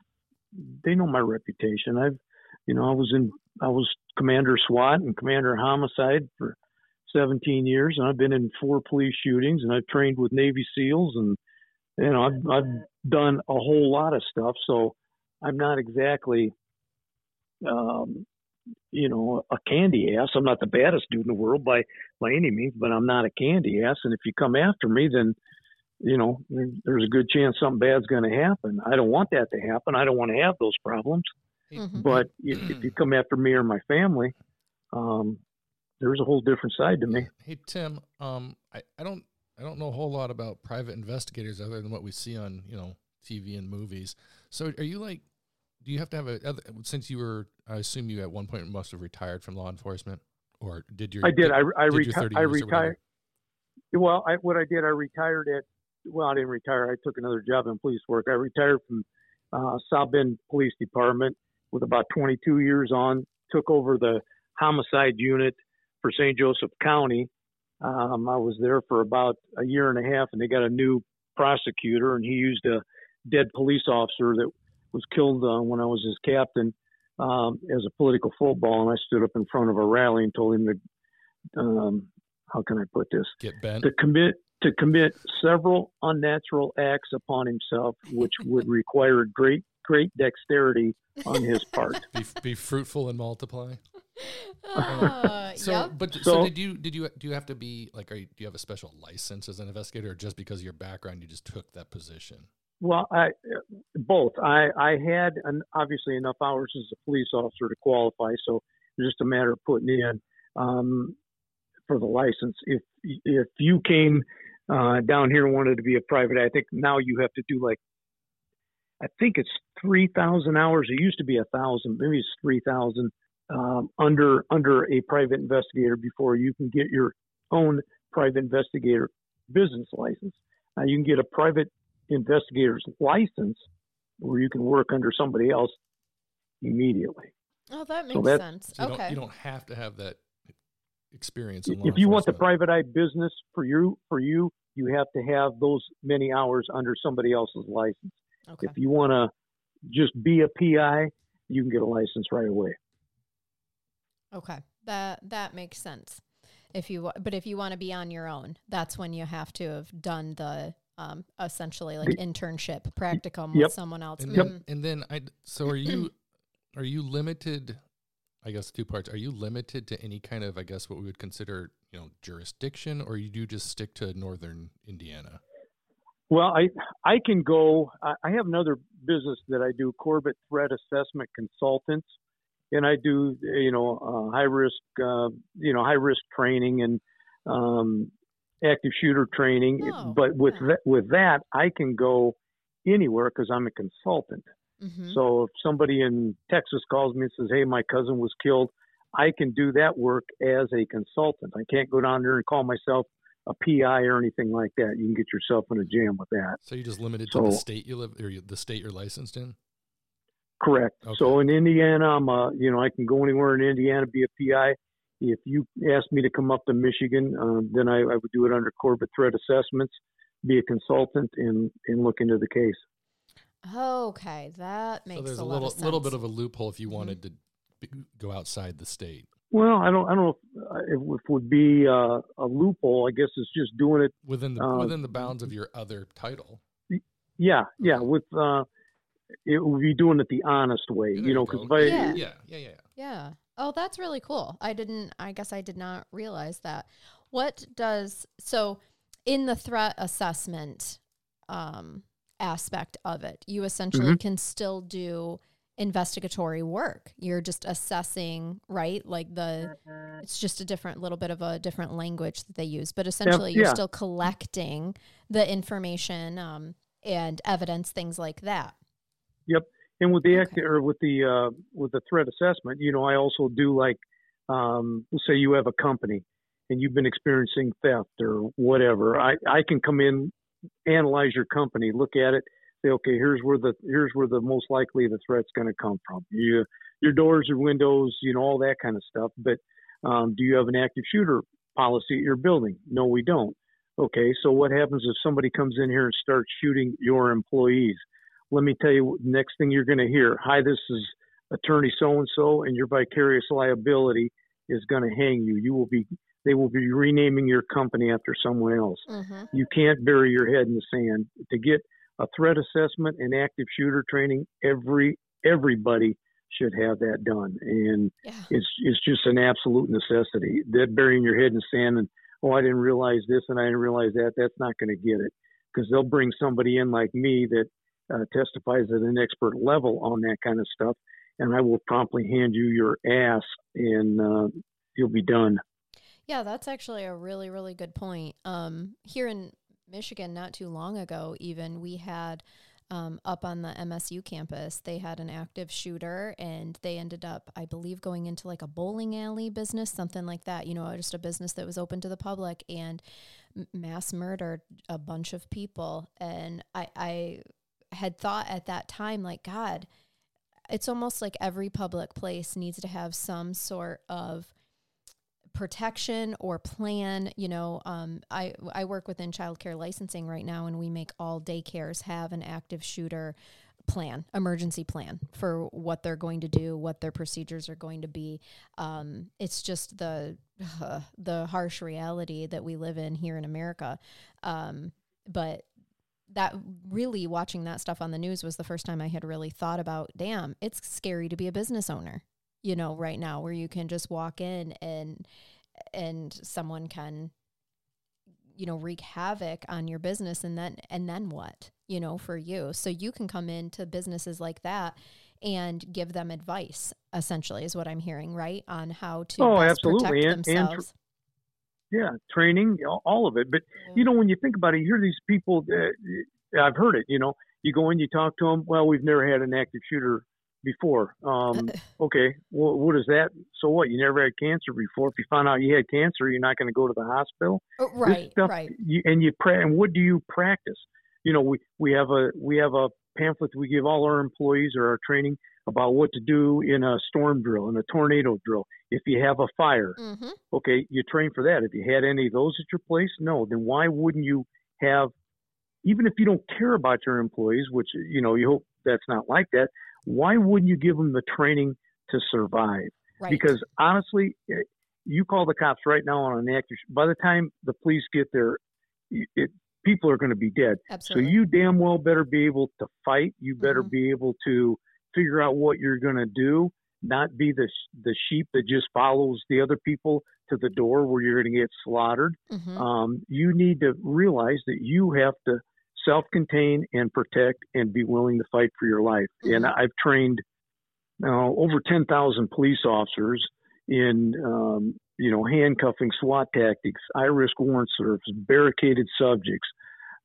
Speaker 3: they know my reputation. I've you know, I was in I was commander SWAT and commander homicide for 17 years, and I've been in four police shootings, and I've trained with Navy SEALs, and you know, I've I've done a whole lot of stuff. So I'm not exactly, um, you know, a candy ass. I'm not the baddest dude in the world by by any means, but I'm not a candy ass. And if you come after me, then you know, there's a good chance something bad's going to happen. I don't want that to happen. I don't want to have those problems.
Speaker 1: Mhm.
Speaker 3: But if, if you come after me or my family, um, there's a whole different side to me.
Speaker 2: Hey Tim, um, I, I don't I don't know a whole lot about private investigators other than what we see on you know TV and movies. So are you like, do you have to have a since you were I assume you at one point must have retired from law enforcement or did your
Speaker 3: I did. I, I,
Speaker 2: did
Speaker 3: reti- I
Speaker 2: years or whatever?
Speaker 3: retired. Well, I, what I did, I retired at. Well, I didn't retire. I took another job in police work. I retired from uh, South Bend Police Department with about 22 years on. Took over the homicide unit for St. Joseph County. Um, I was there for about a year and a half, and they got a new prosecutor, and he used a dead police officer that was killed uh, when I was his captain um, as a political football. And I stood up in front of a rally and told him to um, how can I put this?
Speaker 2: get bent?
Speaker 3: To commit to commit several unnatural acts upon himself, which would [LAUGHS] require great great dexterity on his part.
Speaker 2: be, be fruitful and multiply.
Speaker 1: Uh, [LAUGHS]
Speaker 2: So,
Speaker 1: yep.
Speaker 2: but so,
Speaker 3: So-
Speaker 2: did you did you do you have to be like are you, do you have a special license as an investigator or just because of your background you just took that position?
Speaker 3: Well, I both. I I had an, obviously enough hours as a police officer to qualify, so it's just a matter of putting in um, for the license. If if you came uh, down here and wanted to be a private, I think now you have to do like I think it's three thousand hours. It used to be a thousand, maybe it's three thousand um, under under a private investigator before you can get your own private investigator business license. Now you can get a private investigator's license where you can work under somebody else immediately.
Speaker 1: oh, that
Speaker 3: so
Speaker 1: makes sense.
Speaker 2: So you
Speaker 1: okay.
Speaker 2: don't you don't have to have that experience in law
Speaker 3: If you want the private eye business for you, for you, you have to have those many hours under somebody else's license.
Speaker 1: okay.
Speaker 3: If you want to just be a PI, you can get a license right away.
Speaker 1: Okay, that that makes sense. If you wa- but if you want to be on your own, that's when you have to have done the um, essentially like internship practicum
Speaker 3: Yep.
Speaker 1: with someone else.
Speaker 2: And,
Speaker 1: Mhm.
Speaker 2: then, and then I so are you [CLEARS THROAT] are you limited I guess two parts. Are you limited to any kind of I guess what we would consider, you know, jurisdiction or you do just stick to northern Indiana?
Speaker 3: Well, I I can go. I I have another business that I do, Corbett Threat Assessment Consultants, and I do you know uh, high risk uh, you know high risk training and um, active shooter training.
Speaker 1: Oh,
Speaker 3: but with
Speaker 1: yeah.
Speaker 3: that, with that, I can go anywhere because I'm a consultant.
Speaker 1: Mhm.
Speaker 3: So if somebody in Texas calls me and says, "Hey, my cousin was killed," I can do that work as a consultant. I can't go down there and call myself a PI or anything like that. You can get yourself in a jam with that.
Speaker 2: So you're just limited to the state you live or the state you're licensed in?
Speaker 3: Correct.
Speaker 2: Okay.
Speaker 3: So in Indiana, I'm uh, you know, I can go anywhere in Indiana, be a PI. If you ask me to come up to Michigan, um, then I, I would do it under Corbett Threat Assessments, be a consultant, and and look into the case.
Speaker 1: Okay, that makes
Speaker 2: so there's
Speaker 1: a,
Speaker 2: a,
Speaker 1: lot
Speaker 2: little
Speaker 1: of sense.
Speaker 2: little bit of a loophole if you
Speaker 1: Mhm.
Speaker 2: wanted to be, go outside the state.
Speaker 3: Well, I don't I don't know if, uh, if it would be uh, a loophole. I guess it's just doing it.
Speaker 2: Within the
Speaker 3: Uh,
Speaker 2: within the bounds of your other title.
Speaker 3: Yeah, yeah. With uh, it would be doing it the honest way,
Speaker 2: There
Speaker 3: you know, because if I
Speaker 1: Yeah.
Speaker 2: yeah, yeah, yeah.
Speaker 1: Yeah. Oh, that's really cool. I didn't, I guess I did not realize that. What does, so in the threat assessment um, aspect of it, you essentially can still do investigatory work. You're just assessing, right? Like the, it's just a different, little bit of a different language that they use, but essentially you're
Speaker 3: yeah.
Speaker 1: still collecting the information um, and evidence, things like that.
Speaker 3: And with the
Speaker 1: Okay.
Speaker 3: act or with the uh, with the threat assessment, you know, I also do like, um, let's say you have a company and you've been experiencing theft or whatever. I I can come in, analyze your company, look at it, say, okay, here's where the here's where the most likely the threat's going to come from. You, your doors, your windows, you know, all that kind of stuff. But um, do you have an active shooter policy at your building? No, we don't. Okay, so what happens if somebody comes in here and starts shooting your employees? Let me tell you next thing you're going to hear hi this is attorney so and so and your vicarious liability is going to hang you you will be they will be renaming your company after someone else
Speaker 1: Mm-hmm.
Speaker 3: you can't bury your head in the sand to get a threat assessment and active shooter training every everybody should have that done, and
Speaker 1: Yeah.
Speaker 3: it's it's just an absolute necessity. That burying your head in sand and oh, I didn't realize this and I didn't realize that. That's not going to get it because they'll bring somebody in like me that uh, testifies at an expert level on that kind of stuff, and I will promptly hand you your ass, and uh, you'll be done.
Speaker 1: Yeah, that's actually a really, really good point. Um, here in Michigan, not too long ago, even we had um, up on the MSU campus, they had an active shooter, and they ended up, I believe, going into like a bowling alley business, something like that. You know, just a business that was open to the public, and mass murdered a bunch of people. And I, I had thought at that time, like, God, it's almost like every public place needs to have some sort of protection or plan you know um, I, I work within childcare licensing right now and we make all daycares have an active shooter plan emergency plan for what they're going to do what their procedures are going to be. Um, it's just the uh, [SIGHS] the harsh reality that we live in here in america. Um, but that really watching that stuff on the news was the first time i had really thought about damn it's scary to be a business owner you know right now where you can just walk in and and someone can you know wreak havoc on your business and then and then what you know for you so you can come into businesses like that and give them advice essentially is what i'm hearing right on how to
Speaker 3: Oh, absolutely.
Speaker 1: protect
Speaker 3: And-
Speaker 1: themselves
Speaker 3: Yeah, training, all- of it. But you know, when you think about it, you hear these people. Uh, I've heard it. You know, you go in, you talk to them. Well, we've never had an active shooter before. Um, [LAUGHS] okay, well, what is that? So what? You never had cancer before. If you find out you had cancer, you're not going to go to the hospital.
Speaker 1: Oh,
Speaker 3: This
Speaker 1: right
Speaker 3: stuff,
Speaker 1: right
Speaker 3: You, and you pra- and what do you practice? You know, we we have a we have a pamphlet we give all our employees or our training about what to do in a storm drill, in a tornado drill. If you have a fire,
Speaker 1: mm-hmm.
Speaker 3: okay, you train for that. If you had any of those at your place, no, then why wouldn't you have, even if you don't care about your employees, which, you know, you hope that's not like that, why wouldn't you give them the training to survive?
Speaker 1: right
Speaker 3: Because honestly, eh, you call the cops right now on an active, by the time the police get there, it, people are going to be dead.
Speaker 1: absolutely
Speaker 3: So you damn well better be able to fight. You better
Speaker 1: Mhm.
Speaker 3: be able to figure out what you're going to do, not be the the sheep that just follows the other people to the door where you're going to get slaughtered.
Speaker 1: Mhm.
Speaker 3: Um, you need to realize that you have to self-contain and protect and be willing to fight for your life. And
Speaker 1: Mhm.
Speaker 3: I've trained uh, over 10,000 police officers in um, you know handcuffing, SWAT tactics, high risk warrant serves, barricaded subjects.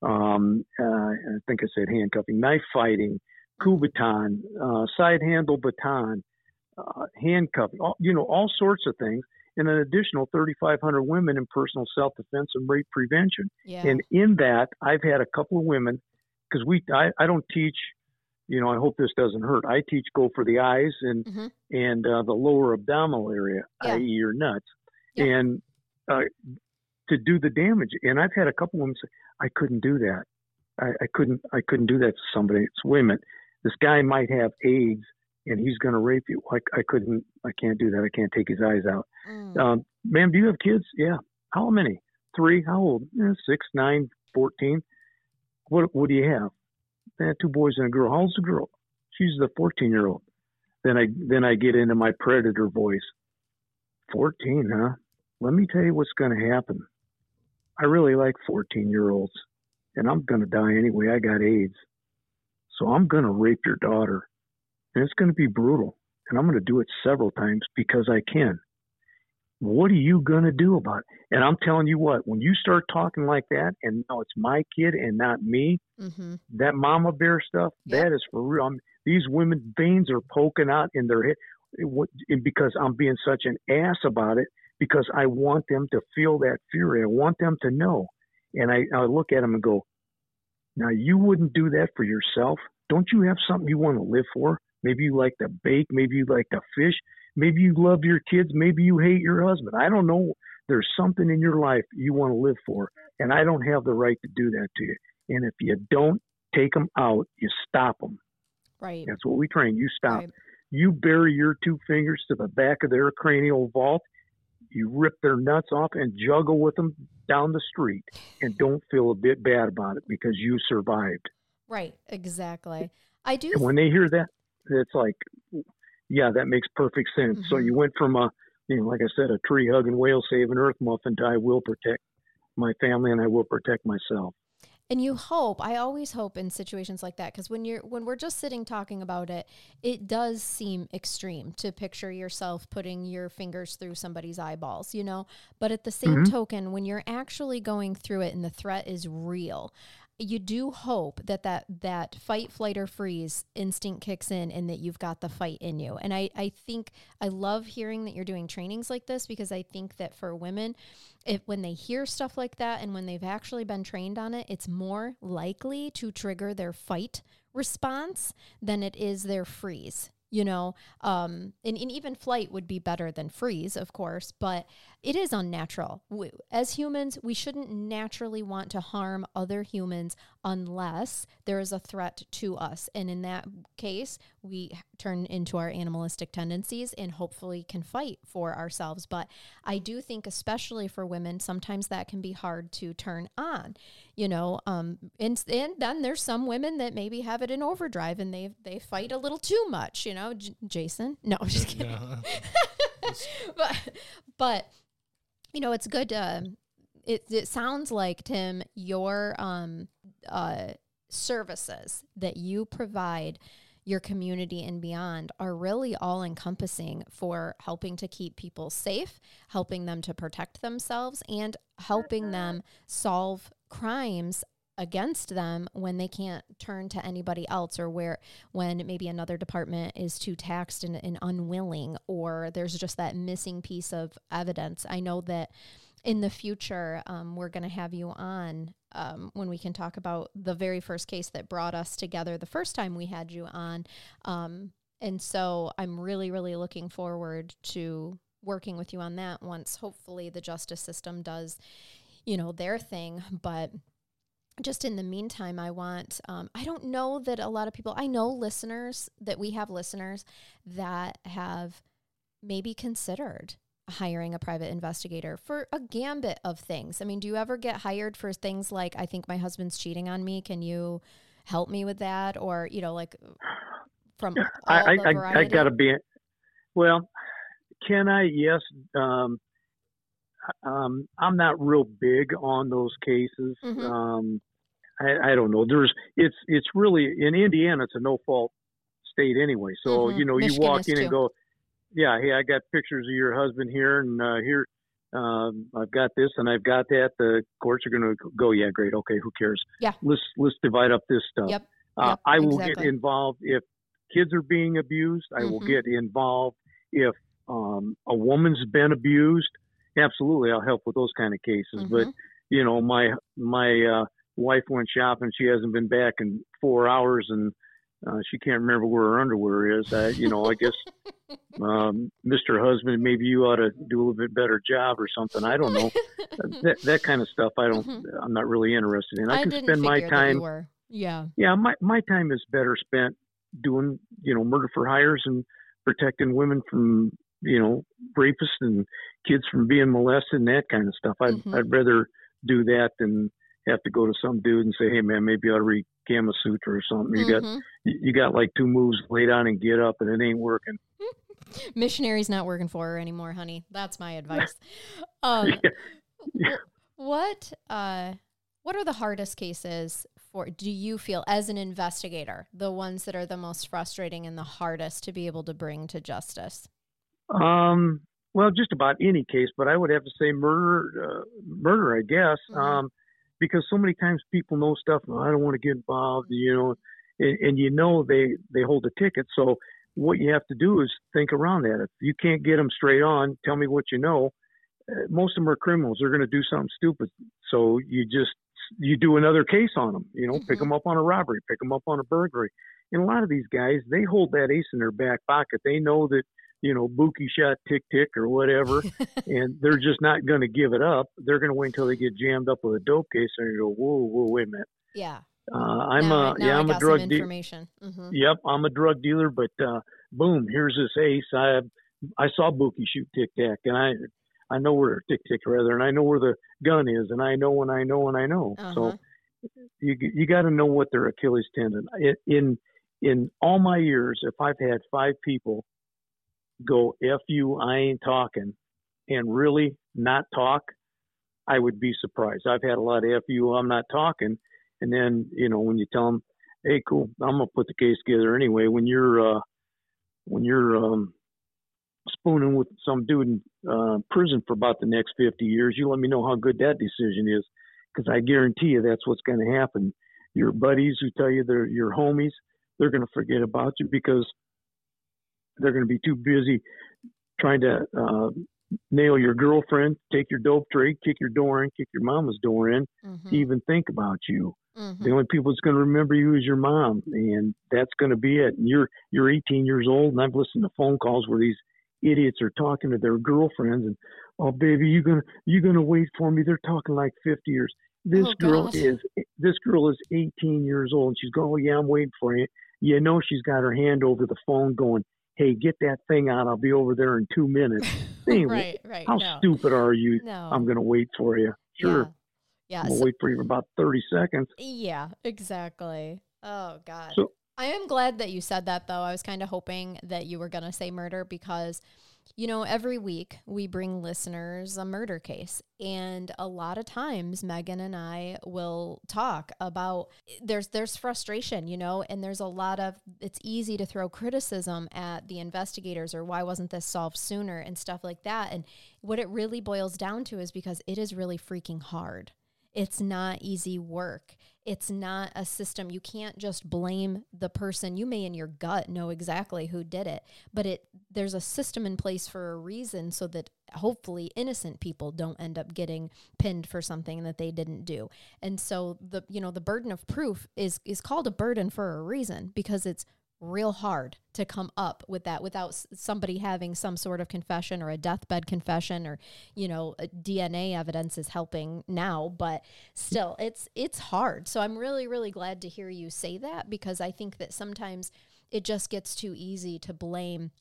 Speaker 3: Um, uh, I think I said handcuffing, knife fighting, coup baton, uh, side handle baton, uh, handcuffing, all, you know, all sorts of things, and an additional 3,500 women in personal self defense and rape prevention.
Speaker 1: yeah
Speaker 3: And in that, I've had a couple of women because we I, I don't teach. You know, I hope this doesn't hurt. I teach go for the eyes and
Speaker 1: Mhm.
Speaker 3: and uh, the lower abdominal area,
Speaker 1: Yeah.
Speaker 3: i.e., your nuts,
Speaker 1: Yeah.
Speaker 3: and uh, to do the damage. And I've had a couple of women say, "I couldn't do that. I, I couldn't. I couldn't do that to somebody." It's minute. This guy might have AIDS, and he's going to rape you. I, I couldn't. I can't do that. I can't take his eyes out.
Speaker 1: Mm.
Speaker 3: Um, ma'am, do you have kids? Yeah. How many? Three. How old? Eh, six, nine, fourteen. What What do you have? Eh, two boys and a girl. How old's the girl? She's the fourteen-year-old. Then I then I get into my predator voice. Fourteen, huh? Let me tell you what's going to happen. I really like fourteen-year-olds, and I'm going to die anyway. I got AIDS, so I'm going to rape your daughter, and it's going to be brutal, and I'm going to do it several times because I can what are you going to do about it? And I'm telling you what, when you start talking like that, and now it's my kid and not me,
Speaker 1: Mhm.
Speaker 3: that mama bear stuff,
Speaker 1: Yeah.
Speaker 3: that is for real. I'm, these women veins are poking out in their head it- because I'm being such an ass about it because I want them to feel that fury. I want them to know. And I, I look at them and go, now you wouldn't do that for yourself. Don't you have something you want to live for? Maybe you like to bake. Maybe you like to fish. Maybe you love your kids. Maybe you hate your husband. I don't know. There's something in your life you want to live for, and I don't have the right to do that to you. And if you don't take them out, you stop them.
Speaker 1: right
Speaker 3: That's what we train. You stop.
Speaker 1: right
Speaker 3: You bury your two fingers to the back of their cranial vault. You rip their nuts off and juggle with them down the street, and don't feel a bit bad about it because you survived.
Speaker 1: right exactly i do
Speaker 3: And when they hear that, it's like, yeah, that makes perfect sense. So
Speaker 1: Mhm.
Speaker 3: you went from a, you know, like I said, a tree hugging, whale saving earth muffin to I will protect my family and I will protect myself.
Speaker 1: And you hope, I always hope in situations like that because when you're when we're just sitting talking about it, it does seem extreme to picture yourself putting your fingers through somebody's eyeballs, you know? But at the same
Speaker 3: Mhm.
Speaker 1: token, when you're actually going through it and the threat is real, you do hope that that, that fight, flight, or freeze instinct kicks in and that you've got the fight in you. And I, I think I love hearing that you're doing trainings like this because I think that for women, if when they hear stuff like that and when they've actually been trained on it, it's more likely to trigger their fight response than it is their freeze. You know, um, and, and even flight would be better than freeze, of course, but it is unnatural. We, as humans, we shouldn't naturally want to harm other humans unless there is a threat to us. And in that case, we turn into our animalistic tendencies and hopefully can fight for ourselves. But I do think, especially for women, sometimes that can be hard to turn on. You know, um, and, and then there's some women that maybe have it in overdrive and they they fight a little too much. You know, J- Jason. No, I'm just kidding.
Speaker 2: No. [LAUGHS]
Speaker 1: but but you know, it's good to. It it sounds like Tim your um uh services that you provide your community and beyond are really all encompassing for helping to keep people safe, helping them to protect themselves, and helping them solve crimes against them when they can't turn to anybody else or where when maybe another department is too taxed and, and unwilling or there's just that missing piece of evidence. I know that in the future, um, we're going to have you on um, when we can talk about the very first case that brought us together the first time we had you on. Um, and so I'm really, really looking forward to working with you on that once hopefully the justice system does, you know, their thing. But just in the meantime, I want, um, I don't know that a lot of people, I know listeners, that we have listeners that have maybe considered hiring a private investigator for a gambit of things. I mean, do you ever get hired for things like, I think my husband's cheating on me. Can you help me with that? Or, you know, like from
Speaker 3: I, I, I gotta be, well, can I? Yes. Um, um, I'm not real big on those cases.
Speaker 1: Mhm.
Speaker 3: Um, I, I don't know. There's, it's, it's really in Indiana. It's a no fault state anyway. So
Speaker 1: Mhm.
Speaker 3: you know,
Speaker 1: Michigan
Speaker 3: you walk in
Speaker 1: too.
Speaker 3: and go, yeah, hey, I got pictures of your husband here, and uh, here, um, I've got this and I've got that. The courts are going to go, yeah, great, okay, who cares?
Speaker 1: Yeah.
Speaker 3: Let's let's divide up this stuff.
Speaker 1: Yep.
Speaker 3: Uh,
Speaker 1: Yep,
Speaker 3: I will
Speaker 1: exactly.
Speaker 3: get involved if kids are being abused. I will
Speaker 1: Mhm.
Speaker 3: get involved if um, a woman's been abused. Absolutely, I'll help with those kind of cases. But
Speaker 1: Mhm.
Speaker 3: you know, my my uh, wife went shopping. She hasn't been back in four hours, and uh, she can't remember where her underwear is. I, you know, I guess, [LAUGHS] um, Mr. Husband, maybe you ought to do a little bit better job or something. I don't know. [LAUGHS] that that kind of stuff. I don't.
Speaker 1: Mhm.
Speaker 3: I'm not really interested in. I, can
Speaker 1: didn't
Speaker 3: spend my time.
Speaker 1: Yeah.
Speaker 3: Yeah, my my time is better spent doing you know murder for hires and protecting women from you know rapists and kids from being molested and that kind of stuff. I'd
Speaker 1: Mhm.
Speaker 3: I'd rather do that than have to go to some dude and say, hey man, maybe you ought to read Kama Sutra or something. You got
Speaker 1: Mhm.
Speaker 3: you got like two moves, lay down and get up, and it ain't working. [LAUGHS]
Speaker 1: Missionary's not working for her anymore, honey. That's my advice. [LAUGHS] Um,
Speaker 3: Yeah.
Speaker 1: wh- what uh, what are the hardest cases for? Do you feel as an investigator the ones that are the most frustrating and the hardest to be able to bring to justice?
Speaker 3: Um, well, just about any case, but I would have to say murder, uh, murder, I guess,
Speaker 1: Mhm.
Speaker 3: um, because so many times people know stuff. "Oh, I don't want to get involved, you know, and, and you know they they hold a ticket. So what you have to do is think around that. If you can't get them straight on, tell me what you know. Uh, most of them are criminals. They're going to do something stupid. So you just you do another case on them. You know, pick
Speaker 1: Mhm.
Speaker 3: them up on a robbery, pick them up on a burglary. And a lot of these guys, they hold that ace in their back pocket. They know that you know, Buki shot tick tick or whatever, [LAUGHS] and they're just not going to give it up. They're going to wait until they get jammed up with a dope case and you go, whoa, whoa, wait a minute.
Speaker 1: Yeah.
Speaker 3: Uh, I'm
Speaker 1: now,
Speaker 3: a yeah, I'm a drug dealer.
Speaker 1: information. hmm
Speaker 3: Yep, I'm a drug dealer, but uh, boom, here's this ace. I I saw Buki shoot tic tac, and I I know where tick tick rather, and I know where the gun is, and I know and I know and I know.
Speaker 1: Uh-huh.
Speaker 3: So you you got to know what their Achilles tendon. In in all my years, if I've had five people go "f you," I ain't talking, and really not talk, I would be surprised. I've had a lot of "f you," I'm not talking, and then you know when you tell them, "Hey, cool, I'm gonna put the case together anyway." When you're uh, when you're um, spooning with some dude in uh, prison for about the next 50 years, you let me know how good that decision is, because I guarantee you that's what's going to happen. Your buddies who tell you they're your homies, they're going to forget about you because they're going to be too busy trying to uh, nail your girlfriend, take your dope trade, kick your door in, kick your mama's door in,
Speaker 1: Mhm.
Speaker 3: to even think about you.
Speaker 1: Mhm.
Speaker 3: The only people that's going to remember you is your mom, and that's going to be it. And you're you're 18 years old, and I've listened to phone calls where these idiots are talking to their girlfriends, and oh baby, you gonna you gonna wait for me? They're talking like 50 years. This
Speaker 1: Oh,
Speaker 3: girl
Speaker 1: God.
Speaker 3: is this girl is 18 years old, and she's going, oh yeah, I'm waiting for you. You know she's got her hand over the phone, going, hey, get that thing out. I'll be over there in two minutes. [LAUGHS] Hey,
Speaker 1: right, right.
Speaker 3: How
Speaker 1: no.
Speaker 3: stupid are you?
Speaker 1: No.
Speaker 3: I'm gonna wait for you. Sure,
Speaker 1: Yeah.
Speaker 3: I'm
Speaker 1: Yeah. so-
Speaker 3: wait for you for about 30 seconds.
Speaker 1: Yeah, exactly. Oh God.
Speaker 3: So-
Speaker 1: I am glad that you said that though. I was kind of hoping that you were going to say murder because you know, every week we bring listeners a murder case. And a lot of times Megan and I will talk about there's there's frustration, you know, and there's a lot of it's easy to throw criticism at the investigators or why wasn't this solved sooner and stuff like that. And what it really boils down to is because it is really freaking hard. It's not easy work. It's not a system. You can't just blame the person. You may in your gut know exactly who did it, but it there's a system in place for a reason so that hopefully innocent people don't end up getting pinned for something that they didn't do. And so the you know the burden of proof is is called a burden for a reason because it's real hard to come up with that without somebody having some sort of confession or a deathbed confession or you know DNA evidence is helping now but still it's it's hard. So I'm really really glad to hear you say that because I think that sometimes it just gets too easy to blame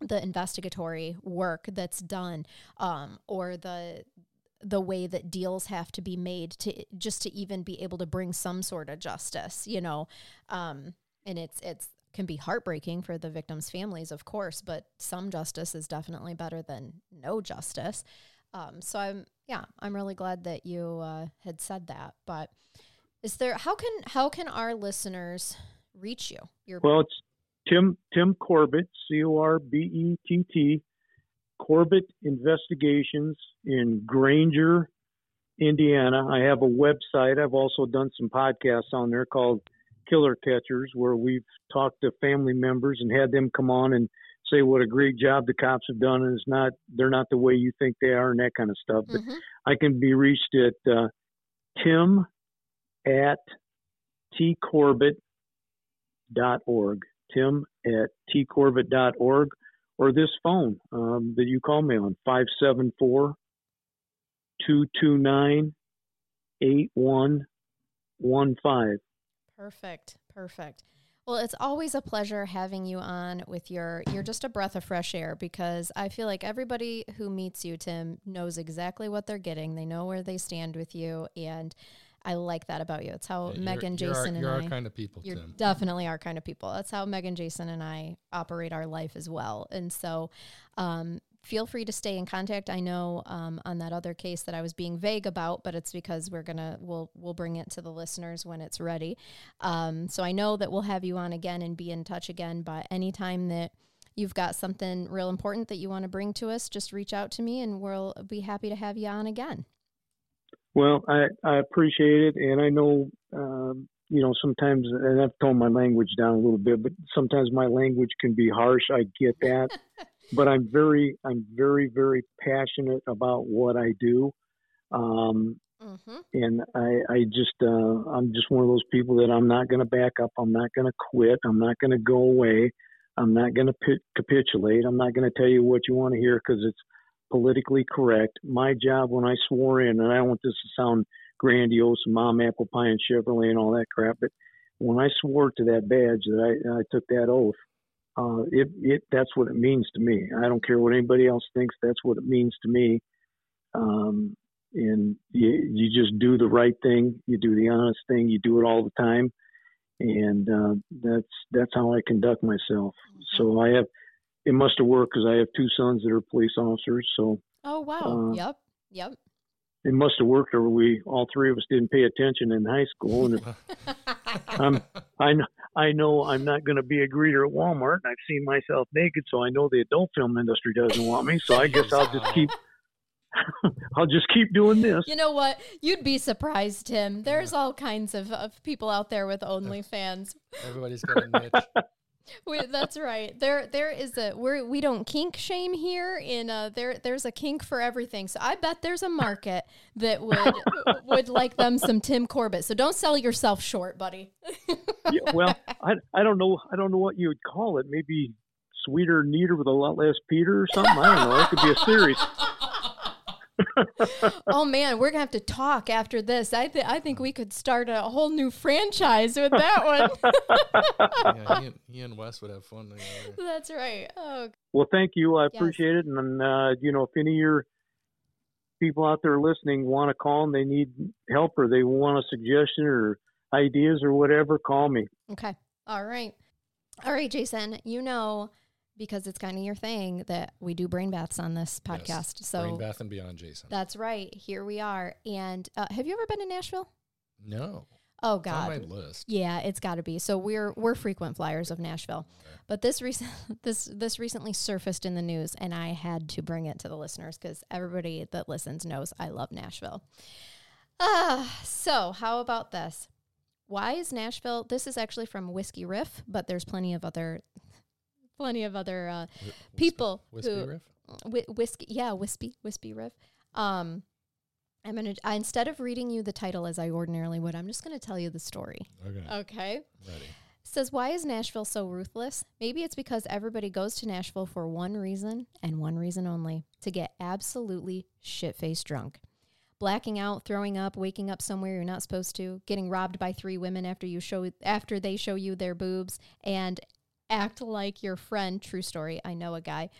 Speaker 1: the investigatory work that's done um, or the the way that deals have to be made to just to even be able to bring some sort of justice you know? Um, and it's it's can be heartbreaking for the victims' families, of course, but some justice is definitely better than no justice. Um, so I'm yeah, I'm really glad that you uh, had said that. But is there how can how can our listeners reach you? Your
Speaker 3: Well, it's Tim Tim Corbett, C O R B E T T, Corbett Investigations in Granger, Indiana. I have a website. I've also done some podcasts on there called Killer Catchers, where we've talked to family members and had them come on and say what a great job the cops have done, and it's not they're not the way you think they are, and that kind of stuff. But
Speaker 1: Mhm.
Speaker 3: I can be reached at uh, tim at tcorbett.org. Tim at tcorbett.org or this phone um, that you call me on 574 229 8115.
Speaker 1: Perfect. Perfect. Well, it's always a pleasure having you on with your you're just a breath of fresh air because I feel like everybody who meets you, Tim, knows exactly what they're getting. They know where they stand with you and I like that about you. It's how
Speaker 2: Yeah,
Speaker 1: Jason,
Speaker 2: you're our,
Speaker 1: and
Speaker 2: you're
Speaker 1: I
Speaker 2: our kind of people,
Speaker 1: you're
Speaker 2: Tim.
Speaker 1: definitely our kind of people. That's how Megan, Jason, and I operate our life as well. And so, um, feel free to stay in contact. I know um, on that other case that I was being vague about, but it's because we're gonna we'll we'll bring it to the listeners when it's ready. Um, so I know that we'll have you on again and be in touch again. But anytime that you've got something real important that you want to bring to us, just reach out to me and we'll be happy to have you on again.
Speaker 3: Well, I, I appreciate it, and I know, um, you know, sometimes, and I've toned my language down a little bit, but sometimes my language can be harsh. I get that, [LAUGHS] but I'm very, I'm very, very passionate about what I do, um,
Speaker 1: Mm-hmm.
Speaker 3: and I, I just, uh, I'm just one of those people that I'm not going to back up. I'm not going to quit. I'm not going to go away. I'm not going to pit, capitulate. I'm not going to tell you what you want to hear because it's politically correct. My job when I swore in, and I don't want this to sound grandiose, mom, apple pie, and Chevrolet and all that crap, but when I swore to that badge that I, I took that oath, uh, it, it, that's what it means to me. I don't care what anybody else thinks. That's what it means to me. Um, and you, you just do the right thing. You do the honest thing. You do it all the time. And, uh, that's, that's how I conduct myself. So I have, it must have worked because I have two sons that are police officers, so
Speaker 1: Oh wow.
Speaker 3: Uh,
Speaker 1: yep. Yep.
Speaker 3: it must have worked, or we all three of us didn't pay attention in high school. And if [LAUGHS] I'm, I know, I know I'm not going to be a greeter at Walmart. And I've seen myself naked, so I know the adult film industry doesn't want me. So I guess I'll just keep, [LAUGHS] I'll just keep doing this.
Speaker 1: You know what? You'd be surprised, Tim. There's all kinds of, of people out there with OnlyFans.
Speaker 2: Everybody's got a niche. [LAUGHS]
Speaker 1: We, that's right. There, there is a we're we don't kink shame here. In uh, there, there's a kink for everything. So I bet there's a market that would [LAUGHS] would like them some Tim Corbett. So don't sell yourself short, buddy.
Speaker 3: yeah, well, I, I don't know, I don't know what you would call it. Maybe sweeter, neater with a lot less Peter or something. I don't know. It could be a series. [LAUGHS]
Speaker 1: oh man, we're gonna have to talk after this. I th- I think we could start a whole new franchise with that one. [LAUGHS]
Speaker 2: yeah, he and, he and Wes would have fun together.
Speaker 1: That's right. Oh,
Speaker 3: Well, thank you. I
Speaker 1: Yes.
Speaker 3: appreciate it. And uh, you know, if any of your people out there listening want to call and they need help or they want a suggestion or ideas or whatever, call me.
Speaker 1: okay. All right. All right, Jason. You know because it's kind of your thing that we do brain baths on this podcast.
Speaker 2: Yes.
Speaker 1: So
Speaker 2: Brain Bath and Beyond, Jason.
Speaker 1: that's right. Here we are. And uh, have you ever been to Nashville?
Speaker 2: no,
Speaker 1: Oh
Speaker 2: it's on my
Speaker 1: God.
Speaker 2: list.
Speaker 1: Yeah, it's got to be. So we're we're frequent flyers of Nashville, but this recent [LAUGHS] this this recently surfaced in the news, and I had to bring it to the listeners because everybody that listens knows I love Nashville. Ah, so how about this? Why is Nashville? This is actually from Whiskey Riff, but there's plenty of other plenty of other uh,
Speaker 2: Wh-
Speaker 1: people
Speaker 2: Whiskey
Speaker 1: who
Speaker 2: Riff?
Speaker 1: Whi whiskey, yeah, wispy, wispy riff. Um, I'm gonna I, instead of reading you the title as I ordinarily would, I'm just gonna tell you the story.
Speaker 2: Okay,
Speaker 1: Okay.
Speaker 2: ready.
Speaker 1: Says, why is Nashville so ruthless? Maybe it's because everybody goes to Nashville for one reason and one reason only to get absolutely shit faced drunk. Blacking out, throwing up, waking up somewhere you're not supposed to, getting robbed by three women after you show after they show you their boobs, and act like your friend. True story. I know a guy.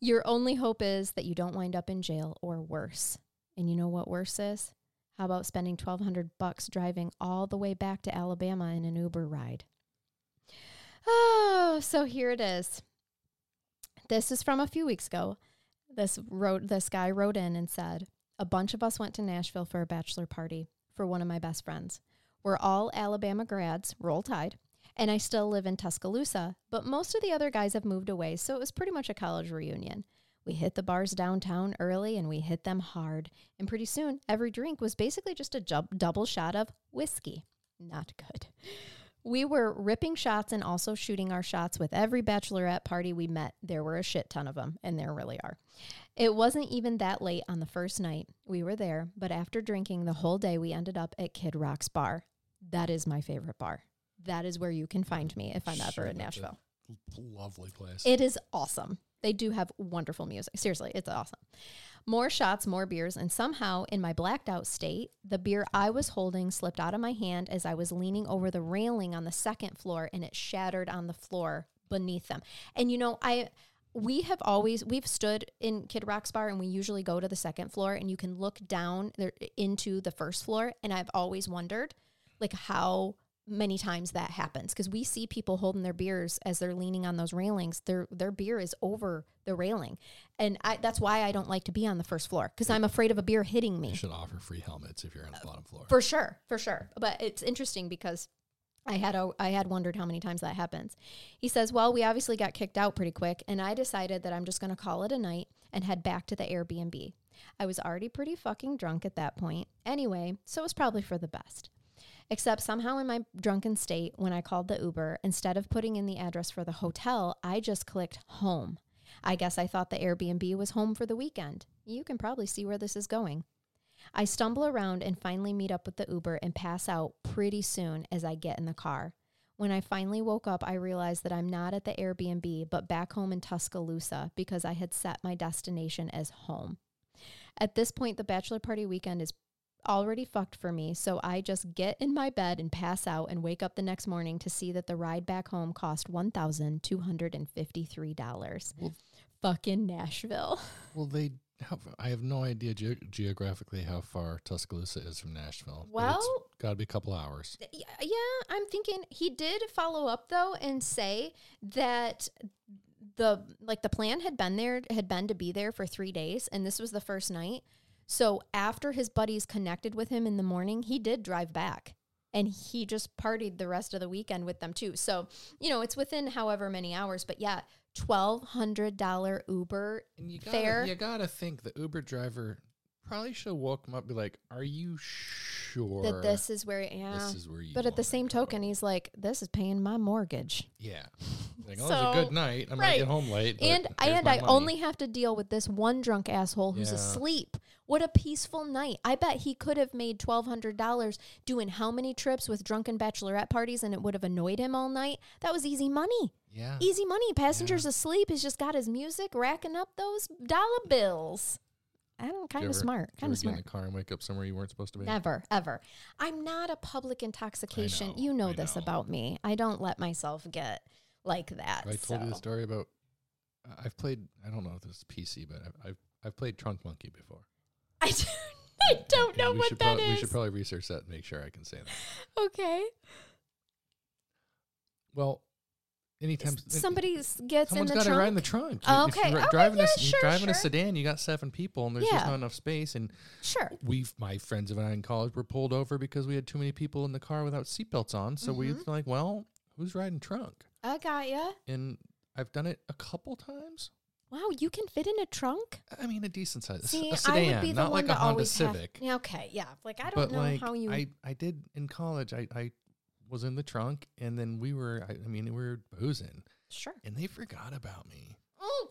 Speaker 1: Your only hope is that you don't wind up in jail or worse. And you know what worse is? How about spending 1200 bucks driving all the way back to Alabama in an Uber ride? Oh, so here it is. This is from a few weeks ago. This wrote this guy wrote in and said, "A bunch of us went to Nashville for a bachelor party for one of my best friends. We're all Alabama grads, roll tide, and I still live in Tuscaloosa, but most of the other guys have moved away, so it was pretty much a college reunion. We hit the bars downtown early and we hit them hard, and pretty soon every drink was basically just a jub- double shot of whiskey. Not good. We were ripping shots and also shooting our shots with every bachelorette party we met. There were a shit ton of them, and there really are. It wasn't even that late on the first night. We were there, but after drinking the whole day, we ended up at Kid Rock's bar. That is my favorite bar. That is where you can find me if I'm ever in Nashville.
Speaker 2: Lovely place.
Speaker 1: It is awesome. They do have wonderful music. Seriously, it's awesome. More shots, more beers, and somehow in my blacked out state, the beer I was holding slipped out of my hand as I was leaning over the railing on the second floor and it shattered on the floor beneath them. And you know, I we have always we've stood in Kid Rock's bar and we usually go to the second floor and you can look down there into the first floor and I've always wondered like how many times that happens because we see people holding their beers as they're leaning on those railings their their beer is over the railing and I, that's why I don't like to be on the first floor because I'm afraid of a beer hitting
Speaker 2: you
Speaker 1: me
Speaker 2: should offer free helmets if you're on the bottom floor.
Speaker 1: for sure for sure but it's interesting because I had a, I had wondered how many times that happens. He says, "Well, we obviously got kicked out pretty quick, and I decided that I'm just going to call it a night and head back to the Airbnb. I was already pretty fucking drunk at that point, anyway, so it was probably for the best. Except somehow in my drunken state, when I called the Uber, instead of putting in the address for the hotel, I just clicked home. I guess I thought the Airbnb was home for the weekend. You can probably see where this is going." I stumble around and finally meet up with the Uber and pass out pretty soon as I get in the car. When I finally woke up, I realized that I'm not at the Airbnb, but back home in Tuscaloosa because I had set my destination as home. At this point, the bachelor party weekend is already fucked for me, so I just get in my bed and pass out and wake up the next morning to see that the ride back home cost $1,253.
Speaker 2: Well-
Speaker 1: Fucking Nashville. [LAUGHS]
Speaker 2: Well, they have. I have no idea ge- geographically how far Tuscaloosa is from Nashville.
Speaker 1: Well-
Speaker 2: it's got to be a couple hours.
Speaker 1: Yeah, I'm thinking he did follow up though and say that the like the plan had been there had been to be there for three days, and this was the first night. So after his buddies connected with him in the morning, he did drive back. And he just partied the rest of the weekend with them too. So, you know, it's within however many hours. But yeah, twelve hundred dollar Uber
Speaker 2: And you gotta,
Speaker 1: Fair.
Speaker 2: you gotta think the Uber driver probably should woke him up, be like, "Are you sure
Speaker 1: that this is where yeah.
Speaker 2: this is where you?"
Speaker 1: but at the same token, he's like, "This is paying my mortgage."
Speaker 2: yeah, [LAUGHS] like, oh, was a good night. I might
Speaker 1: right.
Speaker 2: get home late,
Speaker 1: and and I
Speaker 2: money."
Speaker 1: only have to deal with this one drunk asshole who's
Speaker 2: Yeah.
Speaker 1: asleep. What a peaceful night! I bet he could have made twelve hundred dollars doing how many trips with drunken bachelorette parties, and it would have annoyed him all night. That was easy money.
Speaker 2: yeah.
Speaker 1: Easy money. Passengers asleep. He's just got his music, racking up those dollar bills. I don't kind of smart. Kind of
Speaker 2: get in
Speaker 1: smart.
Speaker 2: the car and wake up somewhere you weren't supposed to be?
Speaker 1: Never, ever. I'm not a public intoxication.
Speaker 2: know,
Speaker 1: you know
Speaker 2: I
Speaker 1: this
Speaker 2: know.
Speaker 1: about me. I don't let myself get like that.
Speaker 2: I told you the story about. uh, I've played. I don't know if this is PC, but I've I've, I've played Trunk Monkey before.
Speaker 1: I don't, [LAUGHS] I don't know
Speaker 2: we
Speaker 1: what that is.
Speaker 2: We should probably research that and make sure I can say that.
Speaker 1: okay.
Speaker 2: Well, anytime
Speaker 1: Somebody s- gets
Speaker 2: someone's
Speaker 1: in the
Speaker 2: got to
Speaker 1: trunk.
Speaker 2: ride in the trunk.
Speaker 1: Oh,
Speaker 2: If
Speaker 1: okay.
Speaker 2: you're
Speaker 1: Okay,
Speaker 2: driving a
Speaker 1: yeah,
Speaker 2: s-
Speaker 1: sure,
Speaker 2: driving a sedan, you got seven people, and there's just not enough space. And
Speaker 1: sure.
Speaker 2: we've my friends and I in college were pulled over because we had too many people in the car without seatbelts on. So we
Speaker 1: Mhm.
Speaker 2: were like, well, who's riding trunk?
Speaker 1: I got ya.
Speaker 2: And I've done it a couple times.
Speaker 1: Wow, you can fit in a trunk.
Speaker 2: I mean, a decent size,
Speaker 1: See,
Speaker 2: a
Speaker 1: I
Speaker 2: sedan,
Speaker 1: would be the
Speaker 2: not
Speaker 1: one
Speaker 2: like a
Speaker 1: to
Speaker 2: Honda
Speaker 1: always have-
Speaker 2: Civic.
Speaker 1: Yeah, okay, yeah. Like I don't
Speaker 2: but
Speaker 1: know
Speaker 2: like
Speaker 1: how you.
Speaker 2: I, I did in college. I, I was in the trunk, and then we were. I, I mean, we were boozing,
Speaker 1: sure.
Speaker 2: and they forgot about me.
Speaker 1: Oh,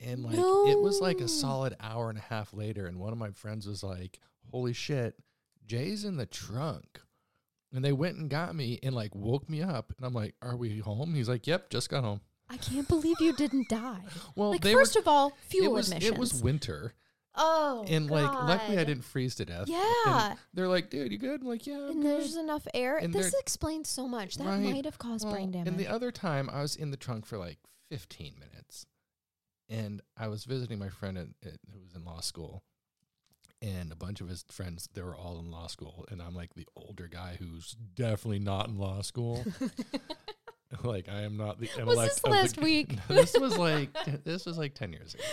Speaker 2: And like it was like
Speaker 1: No.
Speaker 2: a solid hour and a half later, and one of my friends was like, "Holy shit, Jay's in the trunk." And they went and got me and like woke me up, and I'm like, "Are we home?" He's like, "Yep, just got home."
Speaker 1: I can't believe you didn't die.
Speaker 2: Well,
Speaker 1: like first
Speaker 2: were.
Speaker 1: of all, fuel
Speaker 2: It was
Speaker 1: emissions.
Speaker 2: it was winter,
Speaker 1: oh,
Speaker 2: and like luckily I didn't freeze to death. And
Speaker 1: Yeah.
Speaker 2: they're like, "Dude, you good?" I'm like, "Yeah." I'm
Speaker 1: And
Speaker 2: good."
Speaker 1: there's enough air.
Speaker 2: And
Speaker 1: this explains so much. That
Speaker 2: Right.
Speaker 1: might have caused
Speaker 2: Well,
Speaker 1: brain damage.
Speaker 2: And the other time, I was in the trunk for like 15 minutes, and I was visiting my friend at, at, who was in law school, and a bunch of his friends. They were all in law school, and I'm like the older guy who's definitely not in law school. [LAUGHS] [LAUGHS] like I am not the
Speaker 1: Was this
Speaker 2: the
Speaker 1: last
Speaker 2: g-
Speaker 1: week? [LAUGHS]
Speaker 2: this was [LAUGHS] like this was like 10 years ago,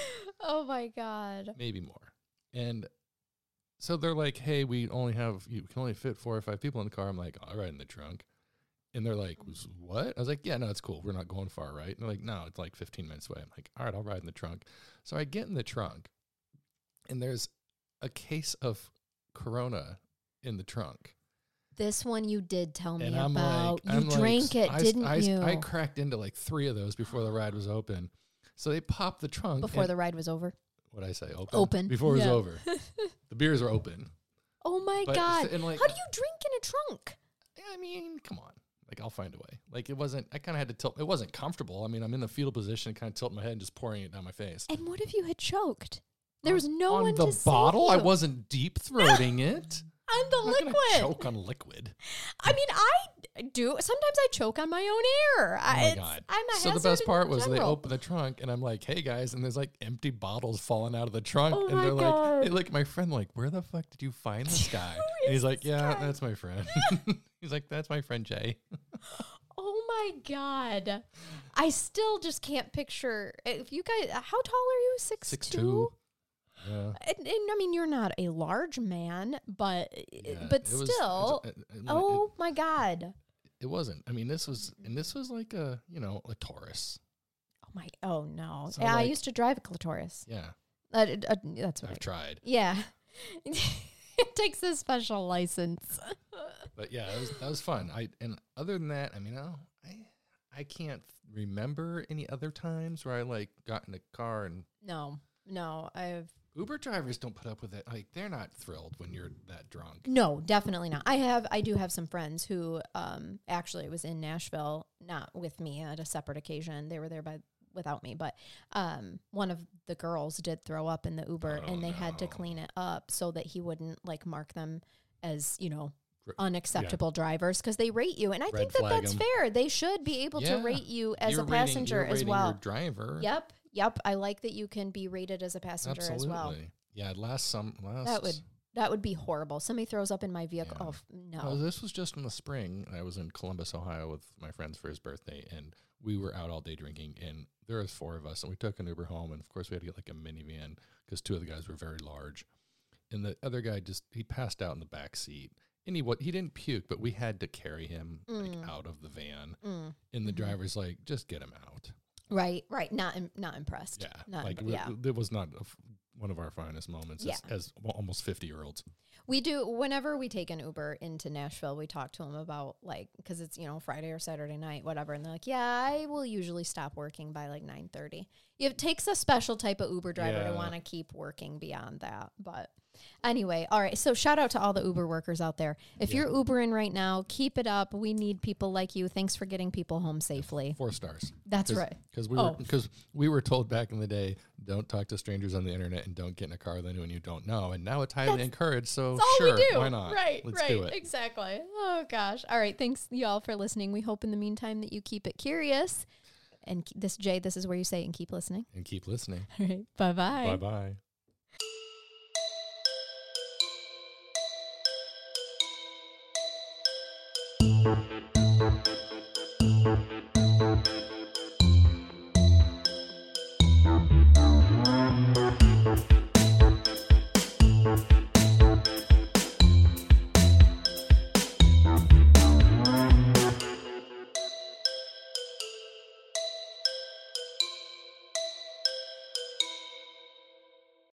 Speaker 1: oh my god.
Speaker 2: maybe more, and. So they're like, "Hey, we only have you can only fit four or five people in the car." I'm like, "All right, in the trunk." And they're like, mm. "What?" I was like, "Yeah, no, it's cool. We're not going far, right?" And they're like, "No, it's like 15 minutes away." I'm like, "All right, I'll ride in the trunk." So I get in the trunk, and there's a case of Corona in the trunk,
Speaker 1: This one you did tell me
Speaker 2: and
Speaker 1: about.
Speaker 2: like,
Speaker 1: you
Speaker 2: I'm like,
Speaker 1: drank it,
Speaker 2: I
Speaker 1: didn't
Speaker 2: I,
Speaker 1: you?
Speaker 2: I cracked into like three of those before the ride was open. So they popped the trunk
Speaker 1: Before the ride was over.
Speaker 2: what I say open
Speaker 1: Open,
Speaker 2: before it was over. [LAUGHS] the beers were open.
Speaker 1: Oh my
Speaker 2: But-
Speaker 1: god.
Speaker 2: like-
Speaker 1: How do you drink in a trunk?
Speaker 2: I mean, come on. Like I'll find a way. Like it wasn't. I kind of had to tilt. It wasn't comfortable. I mean, I'm in the fetal position, kind of tilting my head and just pouring it down my face.
Speaker 1: And what if you had choked? There was no
Speaker 2: on
Speaker 1: one
Speaker 2: the
Speaker 1: to
Speaker 2: bottle. I wasn't deep throating it.
Speaker 1: On the
Speaker 2: I'm
Speaker 1: liquid.
Speaker 2: choke on liquid.
Speaker 1: I mean, I do. Sometimes I choke on my own air.
Speaker 2: Oh my god! So the best part was they open the trunk, and I'm like, "Hey guys!" And there's like empty bottles falling out of the trunk,
Speaker 1: Oh
Speaker 2: and they're
Speaker 1: God.
Speaker 2: like, look my friend like, "Where the fuck did you find this [LAUGHS] guy?" and he's like, "Yeah,
Speaker 1: guy?"
Speaker 2: that's my friend." [LAUGHS] [LAUGHS] he's like, "That's my friend Jay."
Speaker 1: Oh my god! I still just can't picture if you guys. How tall are you? Six,
Speaker 2: Six
Speaker 1: two.
Speaker 2: two. Yeah.
Speaker 1: And, and I mean, you're not a large man, but
Speaker 2: yeah,
Speaker 1: but
Speaker 2: it was-
Speaker 1: still.
Speaker 2: it- it- it-
Speaker 1: oh my god!
Speaker 2: It wasn't. I mean, this was, and this was like a, you know, a Taurus.
Speaker 1: Oh my! Oh no!
Speaker 2: So,
Speaker 1: yeah, I used to drive a clitoris.
Speaker 2: Yeah,
Speaker 1: Uh, uh, that's what.
Speaker 2: I've
Speaker 1: I,
Speaker 2: tried,
Speaker 1: yeah, [LAUGHS] it takes a special license. [LAUGHS]
Speaker 2: but yeah, that was that was fun. I and other than that, I mean, I I, I can't remember any other times where I like got in a car and
Speaker 1: No, no, I've
Speaker 2: Uber drivers don't put up with it. Like they're not thrilled when you're that drunk.
Speaker 1: no, definitely not. I have, I do have some friends who, um, actually was in Nashville, not with me at a separate occasion. They were there by without me, but um, one of the girls did throw up in the Uber,
Speaker 2: Oh,
Speaker 1: and they had to clean it up so that he wouldn't like mark them as you know unacceptable drivers because they rate you, and I
Speaker 2: Red
Speaker 1: think that that's
Speaker 2: 'em.
Speaker 1: fair. They should be able
Speaker 2: Yeah.
Speaker 1: to rate you as
Speaker 2: You're
Speaker 1: a
Speaker 2: rating-
Speaker 1: passenger
Speaker 2: you're
Speaker 1: as well.
Speaker 2: Driver.
Speaker 1: Yep, yep. I like that you can be rated as a passenger
Speaker 2: absolutely.
Speaker 1: as well.
Speaker 2: Yeah, last some last
Speaker 1: That would That would be horrible. Somebody throws up in my vehicle.
Speaker 2: Yeah.
Speaker 1: Oh no.
Speaker 2: Well, this was just in the spring. I was in Columbus, Ohio, with my friends for his birthday, and we were out all day drinking. And there was four of us, and we took an Uber home. And of course, we had to get like a minivan because two of the guys were very large. And the other guy just he passed out in the back seat. And he what he didn't puke, but we had to carry him like
Speaker 1: Mm.
Speaker 2: out of the van.
Speaker 1: Mm.
Speaker 2: And the
Speaker 1: Mhm.
Speaker 2: driver's like, just get him out.
Speaker 1: Right, right. Not im- not impressed.
Speaker 2: Yeah,
Speaker 1: Not
Speaker 2: like
Speaker 1: im-
Speaker 2: w-
Speaker 1: yeah.
Speaker 2: it was not a f- one of our finest moments
Speaker 1: Yeah.
Speaker 2: as, as al- almost fifty year olds.
Speaker 1: We do whenever we take an Uber into Nashville, we talk to them about like because it's you know Friday or Saturday night, whatever, and they're like, "Yeah, I will usually stop working by like nine 30. It takes a special type of Uber driver to want to keep working beyond that. But anyway, all right. So shout out to all the Uber workers out there. If
Speaker 2: Yeah.
Speaker 1: you're Ubering right now, keep it up. We need people like you. Thanks for getting people home safely.
Speaker 2: Four stars.
Speaker 1: That's
Speaker 2: Cause,
Speaker 1: right.
Speaker 2: Because we
Speaker 1: Oh.
Speaker 2: were because we were told back in the day, don't talk to strangers on the internet and don't get in a car with anyone you don't know. And now it's highly
Speaker 1: That's-
Speaker 2: encouraged. So
Speaker 1: That's all
Speaker 2: sure,
Speaker 1: we do.
Speaker 2: why not?
Speaker 1: Right,
Speaker 2: Let's
Speaker 1: right.
Speaker 2: do it.
Speaker 1: Exactly. Oh gosh. All right. Thanks y'all for listening. We hope in the meantime that you keep it curious. And this Jay, this is where you say it and keep listening.
Speaker 2: And keep listening. [LAUGHS]
Speaker 1: All right. Bye
Speaker 2: Bye bye.
Speaker 1: bye.